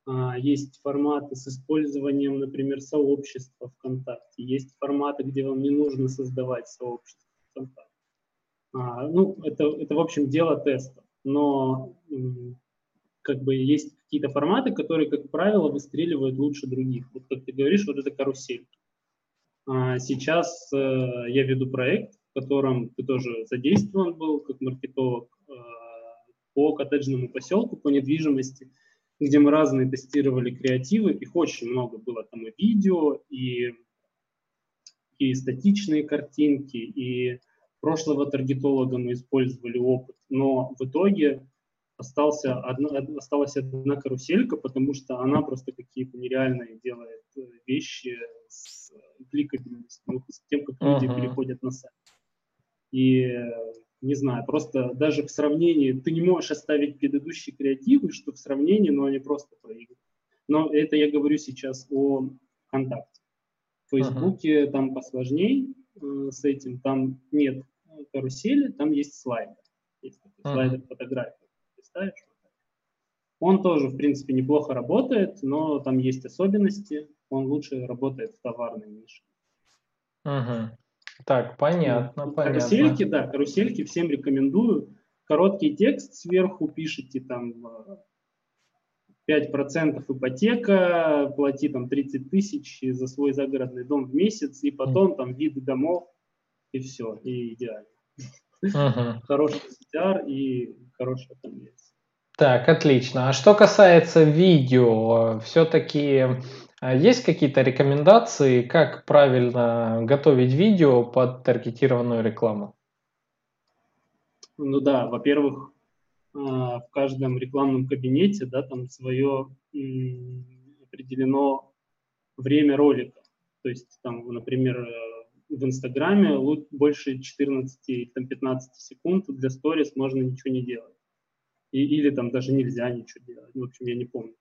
А, есть форматы с использованием, например, сообщества ВКонтакте, есть форматы, где вам не нужно создавать сообщество ВКонтакте. А, ну, это, это, в общем, дело теста. Но как бы есть какие-то форматы, которые, как правило, выстреливают лучше других. Вот как ты говоришь, вот это карусель. А, сейчас э, я веду проект, в котором ты тоже задействован был как маркетолог по коттеджному поселку, по недвижимости, где мы разные тестировали креативы. Их очень много было. Там и видео, и, и статичные картинки, и прошлого таргетолога мы использовали опыт. Но в итоге остался одна, осталась одна каруселька, потому что она просто какие-то нереальные делает э, вещи с кликабельностью, ну, с тем, как люди uh-huh. переходят на сайт. И не знаю, просто даже в сравнении, ты не можешь оставить предыдущие креативы, что в сравнении, но они просто проигрывают. Но это я говорю сейчас о ВКонтакте. В Фейсбуке uh-huh. там посложнее э, с этим, там нет карусели, там есть слайдер. Есть такой uh-huh. слайдер фотографии ставишь. Он тоже, в принципе, неплохо работает, но там есть особенности. Он лучше работает в товарной нише. Угу. Так, понятно, понятно. Карусельки, да, карусельки всем рекомендую. Короткий текст сверху пишите там 5% э, ипотека, плати там 30 тысяч за свой загородный дом в месяц, и потом там виды домов, и все, и идеально. Uh-huh. Хороший CTR и хорошая конверсия. Так, отлично. А что касается видео, все-таки есть какие-то рекомендации, как правильно готовить видео под таргетированную рекламу? Ну да, во-первых, а, в каждом рекламном кабинете, да, там свое определено время ролика. То есть там, например, в Инстаграме больше 14-15 секунд для сторис можно ничего не делать и, или там даже нельзя ничего делать. В общем, я не помню.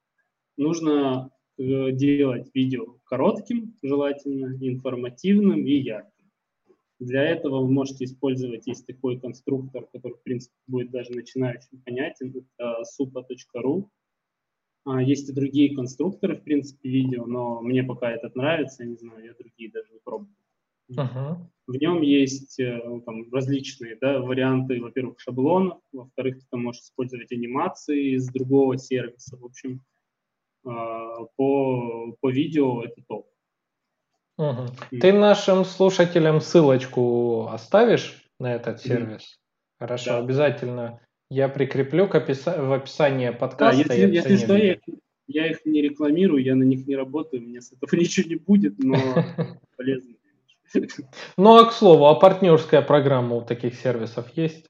Нужно делать видео коротким, желательно, информативным и ярким. Для этого вы можете использовать, есть такой конструктор, который, в принципе, будет даже начинающим понятен, это supa.ru. А, есть и другие конструкторы, в принципе, видео, но мне пока этот нравится, я не знаю, я другие даже не пробовал. Uh-huh. В нем есть э, ну, там, различные да, варианты, во-первых, шаблонов, во-вторых, ты там можешь использовать анимации из другого сервиса. В общем, по, по видео это топ. Угу. Ты нашим слушателям ссылочку оставишь на этот сервис? Mm. Хорошо, да. обязательно. Я прикреплю к описа... в описании подкаста. Да, если, если что, я, я их не рекламирую, я на них не работаю, у меня с этого ничего не будет, но полезно. Ну, а к слову, а партнерская программа у таких сервисов есть?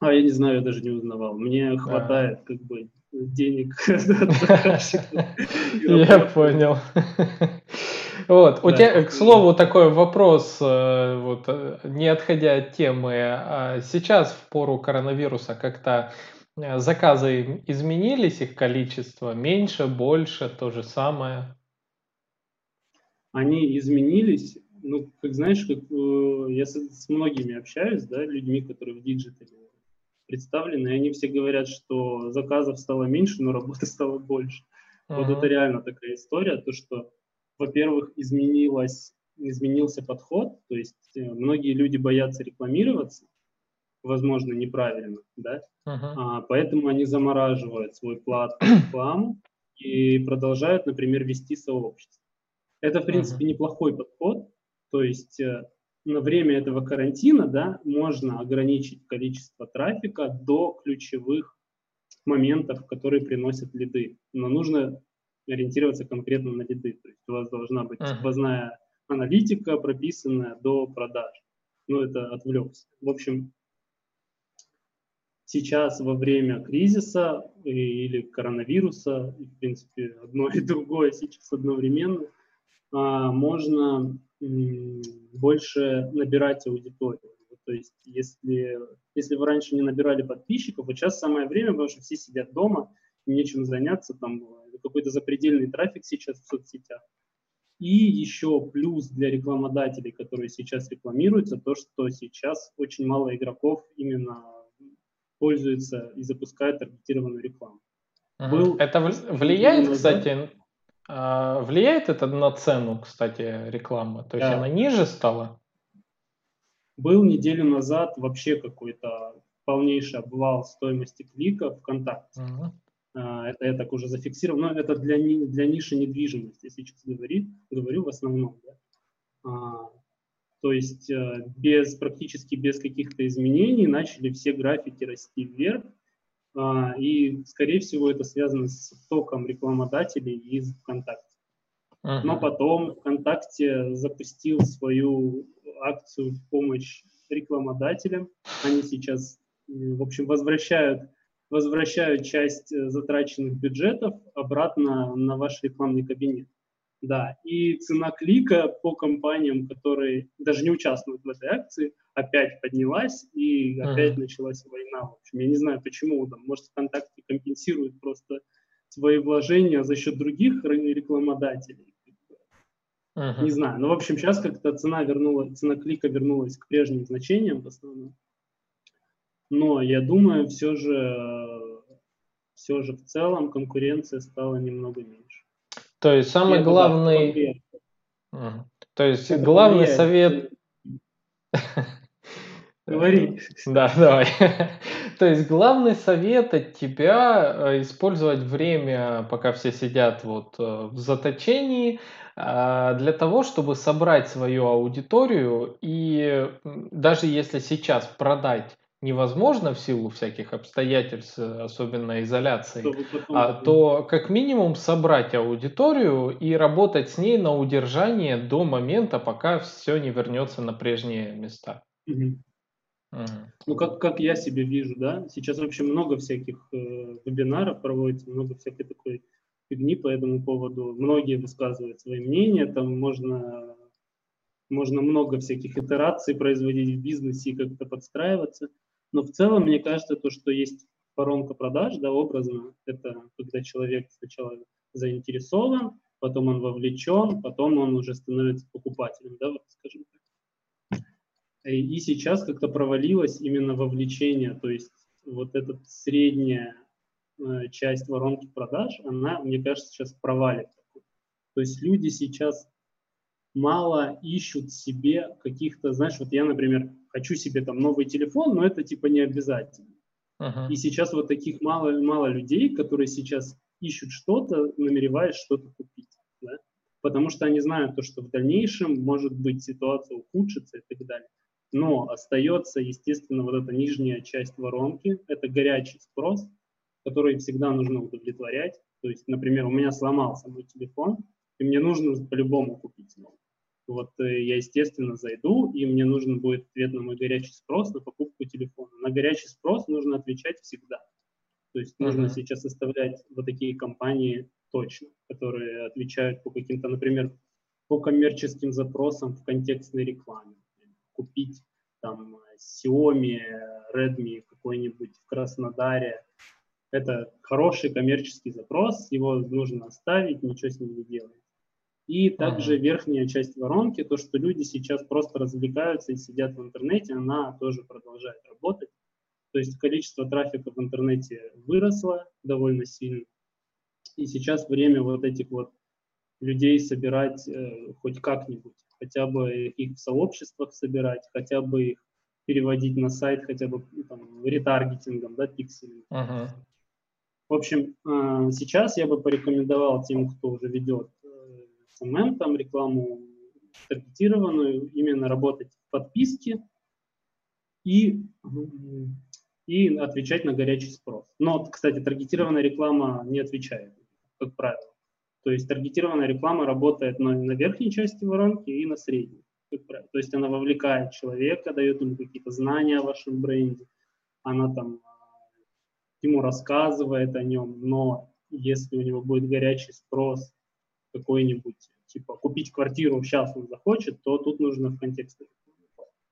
А я не знаю, я даже не узнавал. Мне хватает как бы денег. Я понял. Вот, у тебя, к слову, такой вопрос, э, вот, э, не отходя от темы, а сейчас в пору коронавируса как-то э, заказы изменились, их количество меньше, больше, то же самое? они изменились, ну, как знаешь, как, я с, с многими общаюсь, да, людьми, которые в диджитале представлены, и они все говорят, что заказов стало меньше, но работы стало больше. Uh-huh. Вот это реально такая история, то, что, во-первых, изменилось, изменился подход, то есть э, многие люди боятся рекламироваться, возможно, неправильно, да, uh-huh. а, поэтому они замораживают свой плат рекламу и продолжают, например, вести сообщество. Это, в принципе, uh-huh. неплохой подход. То есть э, на время этого карантина да, можно ограничить количество трафика до ключевых моментов, которые приносят лиды. Но нужно ориентироваться конкретно на лиды. То есть у вас должна быть uh-huh. сквозная аналитика, прописанная до продаж. Ну, это отвлекся. В общем, сейчас во время кризиса или коронавируса, в принципе, одно и другое сейчас одновременно – можно больше набирать аудиторию. То есть, если, если вы раньше не набирали подписчиков, вот сейчас самое время, потому что все сидят дома, нечем заняться, там какой-то запредельный трафик сейчас в соцсетях. И еще плюс для рекламодателей, которые сейчас рекламируются, то, что сейчас очень мало игроков именно пользуются и запускают таргетированную рекламу. Был это влияет, кстати, а, влияет это на цену, кстати, рекламы? То есть да. она ниже стала? Был неделю назад вообще какой-то полнейший обвал стоимости клика ВКонтакте. Uh-huh. Это я так уже зафиксировал. Но это для, для ниши недвижимости, если сейчас говорить, говорю в основном. Да? А, то есть э, без, практически без каких-то изменений начали все графики расти вверх. А, и, скорее всего, это связано с током рекламодателей из ВКонтакте. Uh-huh. Но потом ВКонтакте запустил свою акцию в помощь рекламодателям. Они сейчас, в общем, возвращают, возвращают часть э, затраченных бюджетов обратно на ваш рекламный кабинет. Да, и цена клика по компаниям, которые даже не участвуют в этой акции, опять поднялась, и опять uh-huh. началась война. В общем, я не знаю, почему, там, может, ВКонтакте компенсирует просто свои вложения за счет других рекламодателей. Uh-huh. Не знаю. Но, в общем, сейчас как-то цена вернула, цена клика вернулась к прежним значениям в основном. Но я думаю, все же, все же в целом конкуренция стала немного меньше. То есть самый и главный... Uh-huh. То есть это главный совет... Говори. Да, давай. То есть главный совет от тебя э, использовать время, пока все сидят вот э, в заточении, а, для того, чтобы собрать свою аудиторию и даже если сейчас продать невозможно в силу всяких обстоятельств, особенно изоляции, а, то как минимум собрать аудиторию и работать с ней на удержание до момента, пока все не вернется на прежние места. Угу. Угу. Ну, как, как я себе вижу, да, сейчас вообще много всяких э, вебинаров проводится, много всякой такой фигни по этому поводу. Многие высказывают свои мнения, там можно, можно много всяких итераций производить в бизнесе и как-то подстраиваться. Но в целом, мне кажется, то, что есть воронка продаж, да, образно, это когда человек сначала заинтересован, потом он вовлечен, потом он уже становится покупателем, да, вот скажем так. И сейчас как-то провалилось именно вовлечение, то есть вот эта средняя э, часть воронки продаж, она, мне кажется, сейчас провалит. То есть люди сейчас мало ищут себе каких-то, знаешь, вот я, например, хочу себе там новый телефон, но это типа не обязательно. Uh-huh. И сейчас вот таких мало, мало людей, которые сейчас ищут что-то, намереваясь что-то купить. Да? Потому что они знают то, что в дальнейшем может быть ситуация ухудшится и так далее. Но остается, естественно, вот эта нижняя часть воронки, это горячий спрос, который всегда нужно удовлетворять. То есть, например, у меня сломался мой телефон, и мне нужно по-любому купить новый. Вот э, я, естественно, зайду, и мне нужен будет ответ на мой горячий спрос на покупку телефона. На горячий спрос нужно отвечать всегда. То есть uh-huh. нужно сейчас оставлять вот такие компании точно, которые отвечают по каким-то, например, по коммерческим запросам в контекстной рекламе купить там Xiaomi, Redmi какой-нибудь в Краснодаре. Это хороший коммерческий запрос, его нужно оставить, ничего с ним не делать. И также ага. верхняя часть воронки, то, что люди сейчас просто развлекаются и сидят в интернете, она тоже продолжает работать. То есть количество трафика в интернете выросло довольно сильно. И сейчас время вот этих вот людей собирать э, хоть как-нибудь хотя бы их в сообществах собирать, хотя бы их переводить на сайт, хотя бы ну, там, ретаргетингом, да, пикселем. Uh-huh. В общем, э, сейчас я бы порекомендовал тем, кто уже ведет SMM, э, там рекламу таргетированную, именно работать в подписке и, и отвечать на горячий спрос. Но, кстати, таргетированная реклама не отвечает, как правило. То есть таргетированная реклама работает на, на верхней части воронки и на средней. То есть она вовлекает человека, дает ему какие-то знания о вашем бренде, она там а, ему рассказывает о нем, но если у него будет горячий спрос какой-нибудь, типа купить квартиру сейчас он захочет, то тут нужно в контексте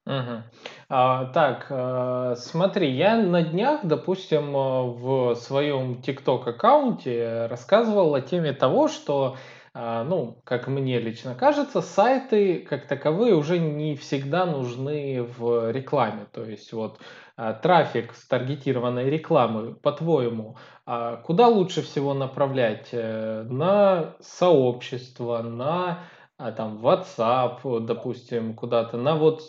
Угу. А, так, э, смотри, я на днях, допустим, э, в своем TikTok аккаунте рассказывал о теме того, что ну, как мне лично кажется, сайты как таковые уже не всегда нужны в рекламе. То есть вот а, трафик с таргетированной рекламы, по-твоему, а, куда лучше всего направлять? Э, на сообщество, на там WhatsApp, допустим, куда-то, на вот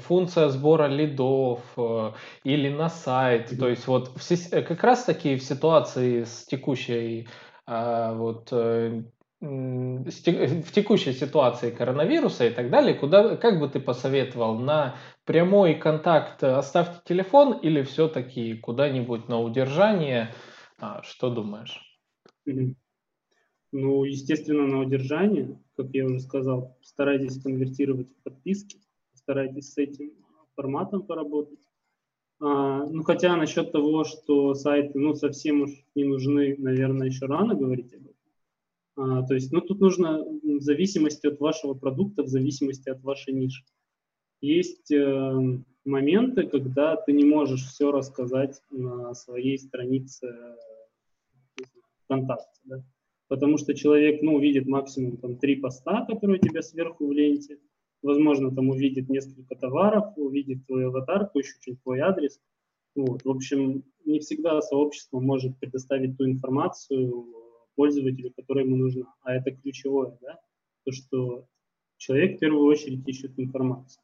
функция сбора лидов э, или на сайт. То есть вот как раз таки в ситуации с текущей вот в текущей ситуации коронавируса и так далее, куда, как бы ты посоветовал, на прямой контакт оставьте телефон или все-таки куда-нибудь на удержание? А, что думаешь? Ну, естественно, на удержание, как я уже сказал, старайтесь конвертировать в подписки, старайтесь с этим форматом поработать. А, ну, хотя насчет того, что сайты, ну, совсем уж не нужны, наверное, еще рано говорить об этом. А, то есть, ну, тут нужно в зависимости от вашего продукта, в зависимости от вашей ниши. Есть э, моменты, когда ты не можешь все рассказать на своей странице э, ВКонтакте, да? потому что человек, ну, увидит максимум там три поста, которые у тебя сверху в ленте, возможно, там увидит несколько товаров, увидит твою аватарку, еще чуть твой адрес. Вот. В общем, не всегда сообщество может предоставить ту информацию, пользователю, которая ему нужна. А это ключевое, да, то, что человек в первую очередь ищет информацию.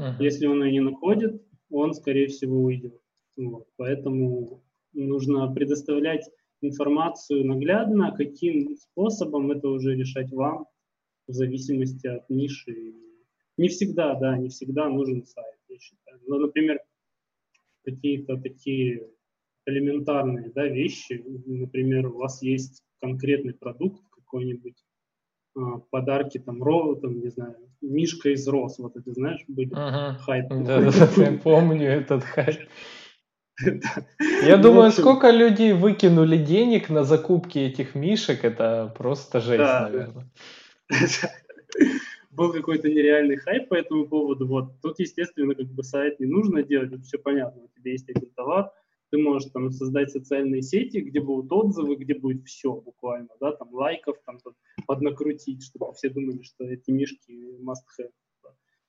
Uh-huh. Если он ее не находит, он, скорее всего, уйдет. Вот. Поэтому нужно предоставлять информацию наглядно, каким способом это уже решать вам, в зависимости от ниши. Не всегда, да, не всегда нужен сайт, я считаю. Но, например, какие-то такие элементарные да, вещи, например, у вас есть конкретный продукт какой-нибудь, а, подарки там Ро, там, не знаю, Мишка из Рос, вот это знаешь, были ага. хайп. Да, да, я помню этот хайп. Я думаю, сколько людей выкинули денег на закупки этих мишек, это просто жесть, наверное. Был какой-то нереальный хайп по этому поводу. Вот тут, естественно, как бы сайт не нужно делать, это все понятно. У тебя есть один товар, ты можешь там создать социальные сети, где будут отзывы, где будет все буквально, да, там лайков, там поднакрутить, чтобы все думали, что эти мишки must have,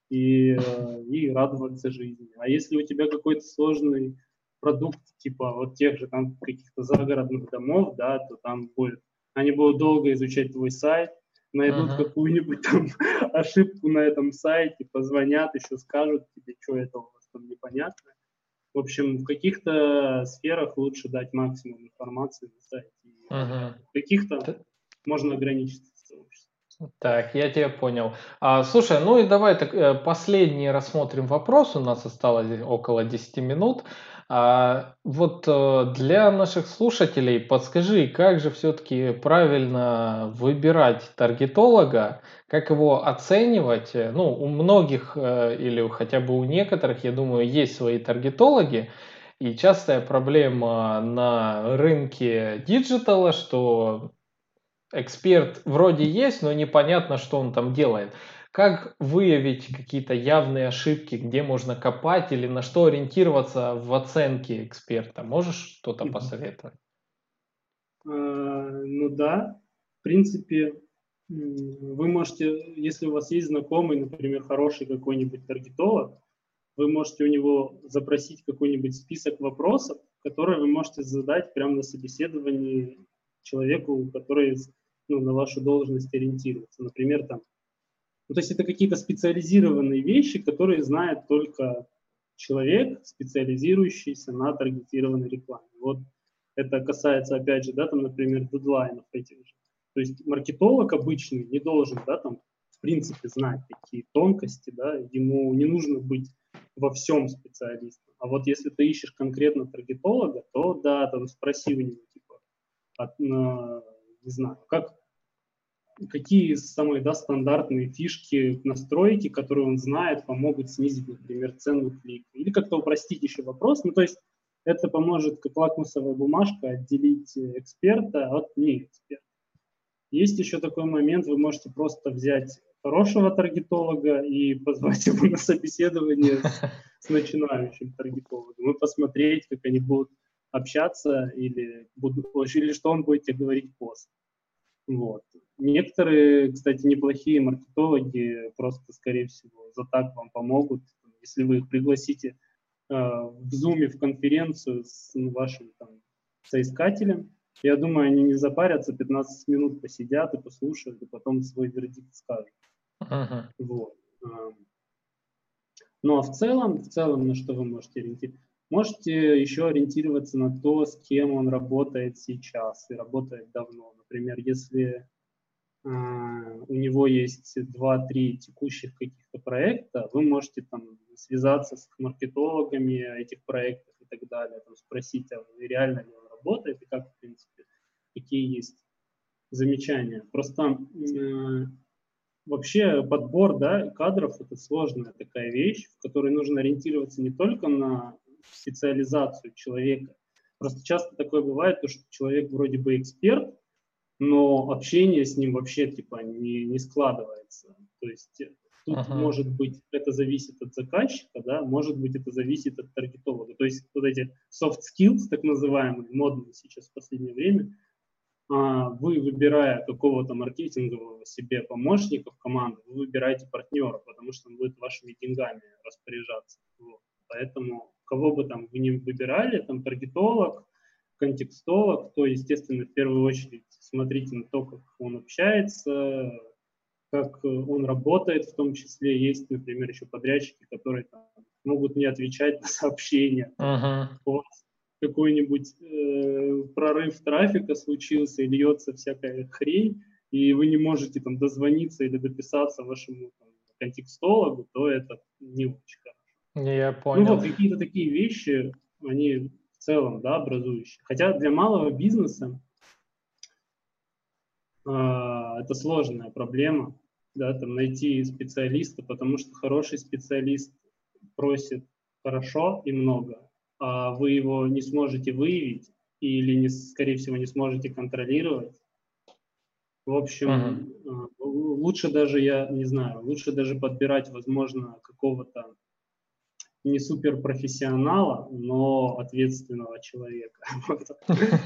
и, э, и радоваться жизни. А если у тебя какой-то сложный продукт, типа вот тех же там каких-то загородных домов, да, то там будет, они будут долго изучать твой сайт, найдут uh-huh. какую-нибудь там ошибку на этом сайте, позвонят, еще скажут тебе, что это у вас там непонятно. В общем, в каких-то сферах лучше дать максимум информации на сайте. Угу. В каких-то можно ограничиться. Так, я тебя понял. А, слушай, ну и давай так, э, последний рассмотрим вопрос. У нас осталось около 10 минут. А вот э, для наших слушателей подскажи, как же все-таки правильно выбирать таргетолога, как его оценивать? Ну, у многих э, или хотя бы у некоторых, я думаю, есть свои таргетологи, и частая проблема на рынке диджитала, что эксперт вроде есть, но непонятно, что он там делает. Как выявить какие-то явные ошибки, где можно копать или на что ориентироваться в оценке эксперта? Можешь что-то посоветовать? А, ну да, в принципе, вы можете, если у вас есть знакомый, например, хороший какой-нибудь таргетолог, вы можете у него запросить какой-нибудь список вопросов, которые вы можете задать прямо на собеседовании человеку, который ну, на вашу должность ориентируется. Например, там, ну, то есть это какие-то специализированные вещи, которые знает только человек, специализирующийся на таргетированной рекламе. Вот это касается, опять же, да, там, например, дедлайнов этих же. То есть маркетолог обычный не должен, да, там, в принципе, знать такие тонкости, да, ему не нужно быть во всем специалистом. А вот если ты ищешь конкретно таргетолога, то да, там спроси у него, не знаю, как какие самые да, стандартные фишки настройки, которые он знает, помогут снизить, например, цену клика. Или как-то упростить еще вопрос. Ну, то есть это поможет, как лакмусовая бумажка, отделить эксперта от неэксперта. Есть еще такой момент, вы можете просто взять хорошего таргетолога и позвать его на собеседование с начинающим таргетологом и посмотреть, как они будут общаться или, будут, или что он будет тебе говорить после. Вот. Некоторые, кстати, неплохие маркетологи просто, скорее всего, за так вам помогут, если вы их пригласите э, в Zoom, в конференцию с вашим там, соискателем. Я думаю, они не запарятся, 15 минут посидят и послушают, и потом свой вердикт скажут. Uh-huh. Вот. Ну а в целом, в целом, на что вы можете ориентироваться? Можете еще ориентироваться на то, с кем он работает сейчас и работает давно. Например, если э, у него есть 2-3 текущих каких-то проекта, вы можете там связаться с маркетологами этих проектов и так далее, там, спросить, а реально ли он работает и как, в принципе, какие есть замечания. Просто э, вообще подбор да, кадров – это сложная такая вещь, в которой нужно ориентироваться не только на специализацию человека. Просто часто такое бывает, что человек вроде бы эксперт, но общение с ним вообще типа не, не складывается. То есть э, тут ага. может быть это зависит от заказчика, да, может быть это зависит от таргетолога. То есть вот эти soft skills, так называемые, модные сейчас в последнее время, а, вы, выбирая какого-то маркетингового себе помощника в команду, вы выбираете партнера, потому что он будет вашими деньгами распоряжаться. Вот. Поэтому кого бы там вы не выбирали, там таргетолог, контекстолог, то, естественно, в первую очередь смотрите на то, как он общается, как он работает, в том числе есть, например, еще подрядчики, которые там, могут не отвечать на сообщения. Uh-huh. Вот какой-нибудь э, прорыв трафика случился и льется всякая хрень, и вы не можете там дозвониться или дописаться вашему там, контекстологу, то это не очень. Я понял. Ну вот какие-то такие вещи, они в целом, да, образующие. Хотя для малого бизнеса э, это сложная проблема, да, там найти специалиста, потому что хороший специалист просит хорошо и много, а вы его не сможете выявить или, не, скорее всего, не сможете контролировать. В общем, uh-huh. лучше даже, я не знаю, лучше даже подбирать, возможно, какого-то не супер профессионала, но ответственного человека.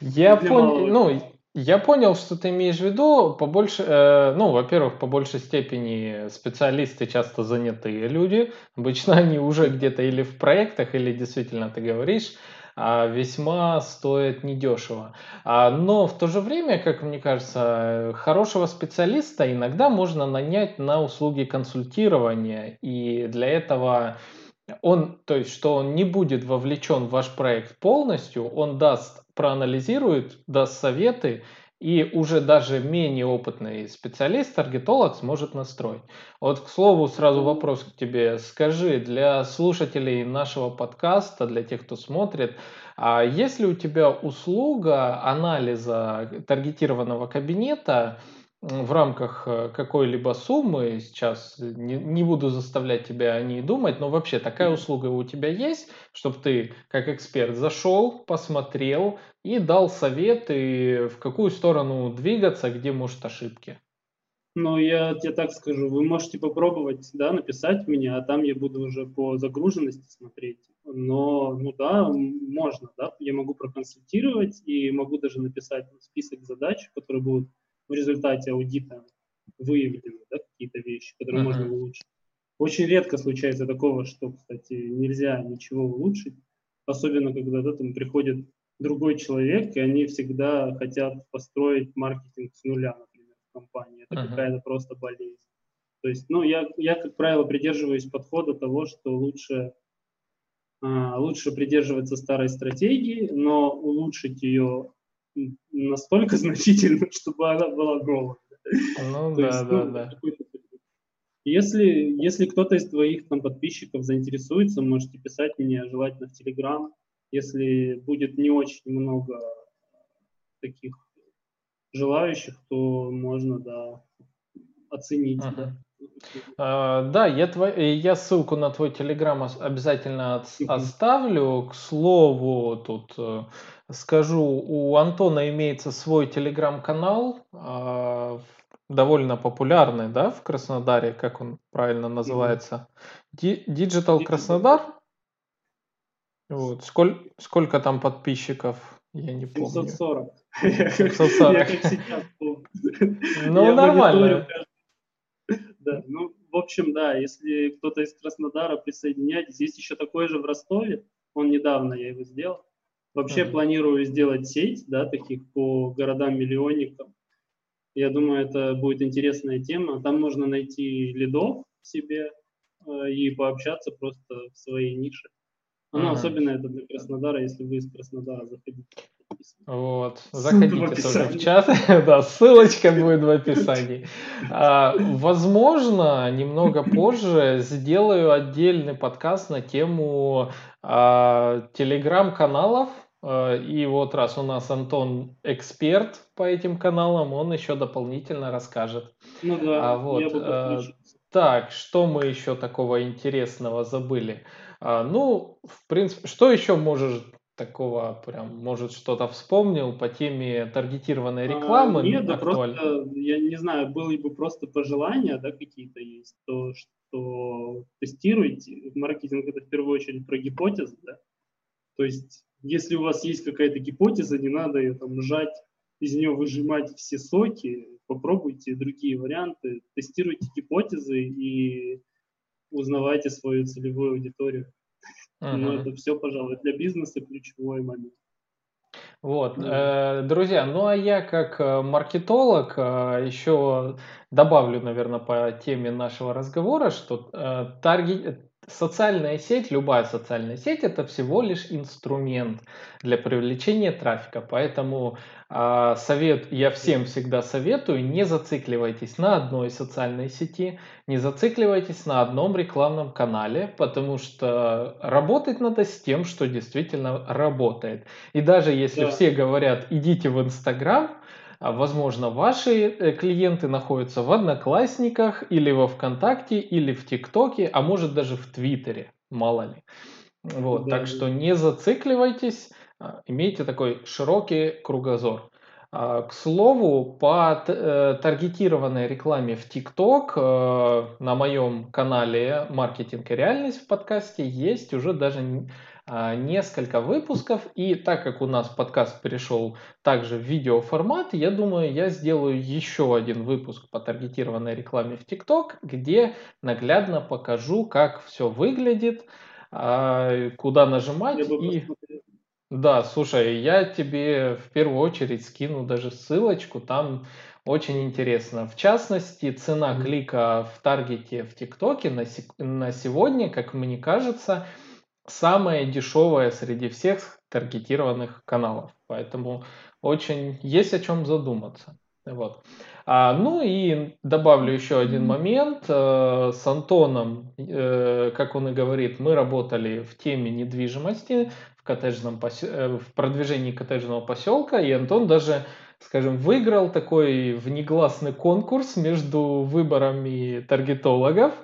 Я понял, ну, я понял, что ты имеешь в виду. По больше, э, ну, во-первых, по большей степени специалисты часто занятые люди. Обычно они уже где-то или в проектах, или действительно ты говоришь, а весьма стоит недешево. А, но в то же время, как мне кажется, хорошего специалиста иногда можно нанять на услуги консультирования. И для этого он, то есть, что он не будет вовлечен в ваш проект полностью, он даст, проанализирует, даст советы, и уже даже менее опытный специалист, таргетолог сможет настроить. Вот, к слову, сразу вопрос к тебе. Скажи, для слушателей нашего подкаста, для тех, кто смотрит, а есть ли у тебя услуга анализа таргетированного кабинета, в рамках э, какой-либо суммы, сейчас не, не буду заставлять тебя о ней думать, но вообще такая услуга у тебя есть, чтобы ты как эксперт зашел, посмотрел и дал советы, в какую сторону двигаться, где может ошибки. Ну, я тебе так скажу, вы можете попробовать, да, написать мне, а там я буду уже по загруженности смотреть. Но, ну да, можно, да, я могу проконсультировать и могу даже написать список задач, которые будут в результате аудита выявлены да, какие-то вещи, которые uh-huh. можно улучшить. Очень редко случается такого, что, кстати, нельзя ничего улучшить, особенно когда да, там приходит другой человек, и они всегда хотят построить маркетинг с нуля, например, в компании. Это uh-huh. какая-то просто болезнь. То есть, ну, я, я, как правило, придерживаюсь подхода того, что лучше, а, лучше придерживаться старой стратегии, но улучшить ее настолько значительно, чтобы она была голой. Ну да, есть, да, ну, да. Если, если кто-то из твоих там подписчиков заинтересуется, можете писать мне желательно в Телеграм. Если будет не очень много таких желающих, то можно, да, оценить. Ага. Да. Uh, да, я, твой, я ссылку на твой телеграм обязательно от, оставлю. К слову, тут э, скажу, у Антона имеется свой телеграм-канал, э, довольно популярный, да, в Краснодаре, как он правильно называется? Digital Краснодар? Вот. Сколь, сколько там подписчиков? Я не помню. 740. 740. Я как сейчас помню. Ну, нормально. Да, ну, в общем, да, если кто-то из Краснодара, присоединяйтесь. Есть еще такой же в Ростове, он недавно, я его сделал. Вообще Мгм. планирую сделать сеть, да, таких по городам-миллионникам. Я думаю, это будет интересная тема. Там можно найти лидов себе э, и пообщаться просто в своей нише. Ну, Мгм. особенно это для Краснодара, если вы из Краснодара заходите. Вот, Ссылка в заходите тоже в чат, да, ссылочка будет в описании. А, возможно, немного позже сделаю отдельный подкаст на тему а, телеграм-каналов. А, И вот раз у нас Антон эксперт по этим каналам, он еще дополнительно расскажет. Ну да, А вот, я бы подключился. Так, что мы еще такого интересного забыли? А, ну, в принципе, что еще можешь такого, прям, может, что-то вспомнил по теме таргетированной А, рекламы Нет, да просто, я не знаю, были бы просто пожелания, да, какие-то есть, то, что тестируйте. Маркетинг это в первую очередь про гипотезы, да. То есть, если у вас есть какая-то гипотеза, не надо ее там сжать, из нее выжимать все соки, попробуйте другие варианты, тестируйте гипотезы и узнавайте свою целевую аудиторию. Ну, Мгм. это все, пожалуй, для бизнеса ключевой момент. Вот, э, друзья, ну а я как э, маркетолог э, еще добавлю, наверное, по теме нашего разговора, что тарги- социальная сеть, любая социальная сеть, это всего лишь инструмент для привлечения трафика. Поэтому а, совет, я всем всегда советую, не зацикливайтесь на одной социальной сети, не зацикливайтесь на одном рекламном канале, потому что работать надо с тем, что действительно работает. И даже если Да. все говорят, идите в Инстаграм, возможно, ваши э, клиенты находятся в Одноклассниках или во ВКонтакте, или в ТикТоке, а может даже в Твиттере, мало ли. Вот, Да, так да. что не зацикливайтесь, а, имейте такой широкий кругозор. А, К слову, по э, таргетированной рекламе в ТикТок э, на моем канале «Маркетинг и реальность» в подкасте есть уже даже а, несколько выпусков. И так как у нас подкаст перешел также в видеоформат, я думаю, я сделаю еще один выпуск по таргетированной рекламе в ТикТок, где наглядно покажу, как все выглядит, а, куда нажимать и... Да, слушай, я тебе в первую очередь скину даже ссылочку, там очень интересно. В частности, цена клика в таргете в ТикТоке на, на сегодня, как мне кажется, самая дешевая среди всех таргетированных каналов. Поэтому очень есть о чем задуматься. Вот. А, ну и добавлю еще один момент. Э, С Антоном, э, как он и говорит, мы работали в теме недвижимости, в, коттеджном посё- э, в продвижении коттеджного поселка, и Антон даже, скажем, выиграл такой внегласный конкурс между выборами таргетологов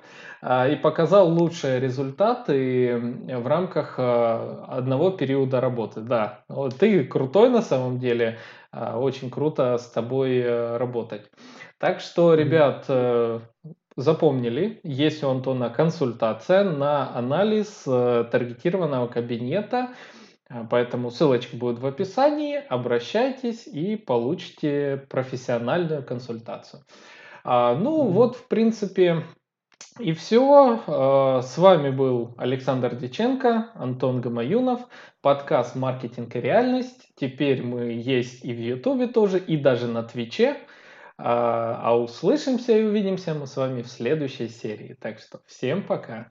и показал лучшие результаты в рамках а, одного периода работы. Да, ты крутой на самом деле, а, очень круто с тобой э, работать. Так что, ребят, э, запомнили, есть у Антона консультация на анализ э, таргетированного кабинета, а, поэтому ссылочка будет в описании, обращайтесь и получите профессиональную консультацию. А, Ну Мгм. вот, в принципе, и все. С вами был Александр Диченко, Антон Гамаюнов, подкаст «Маркетинг и реальность». Теперь мы есть и в Ютубе тоже, и даже на Твиче. А а услышимся и увидимся мы с вами в следующей серии. Так что всем пока.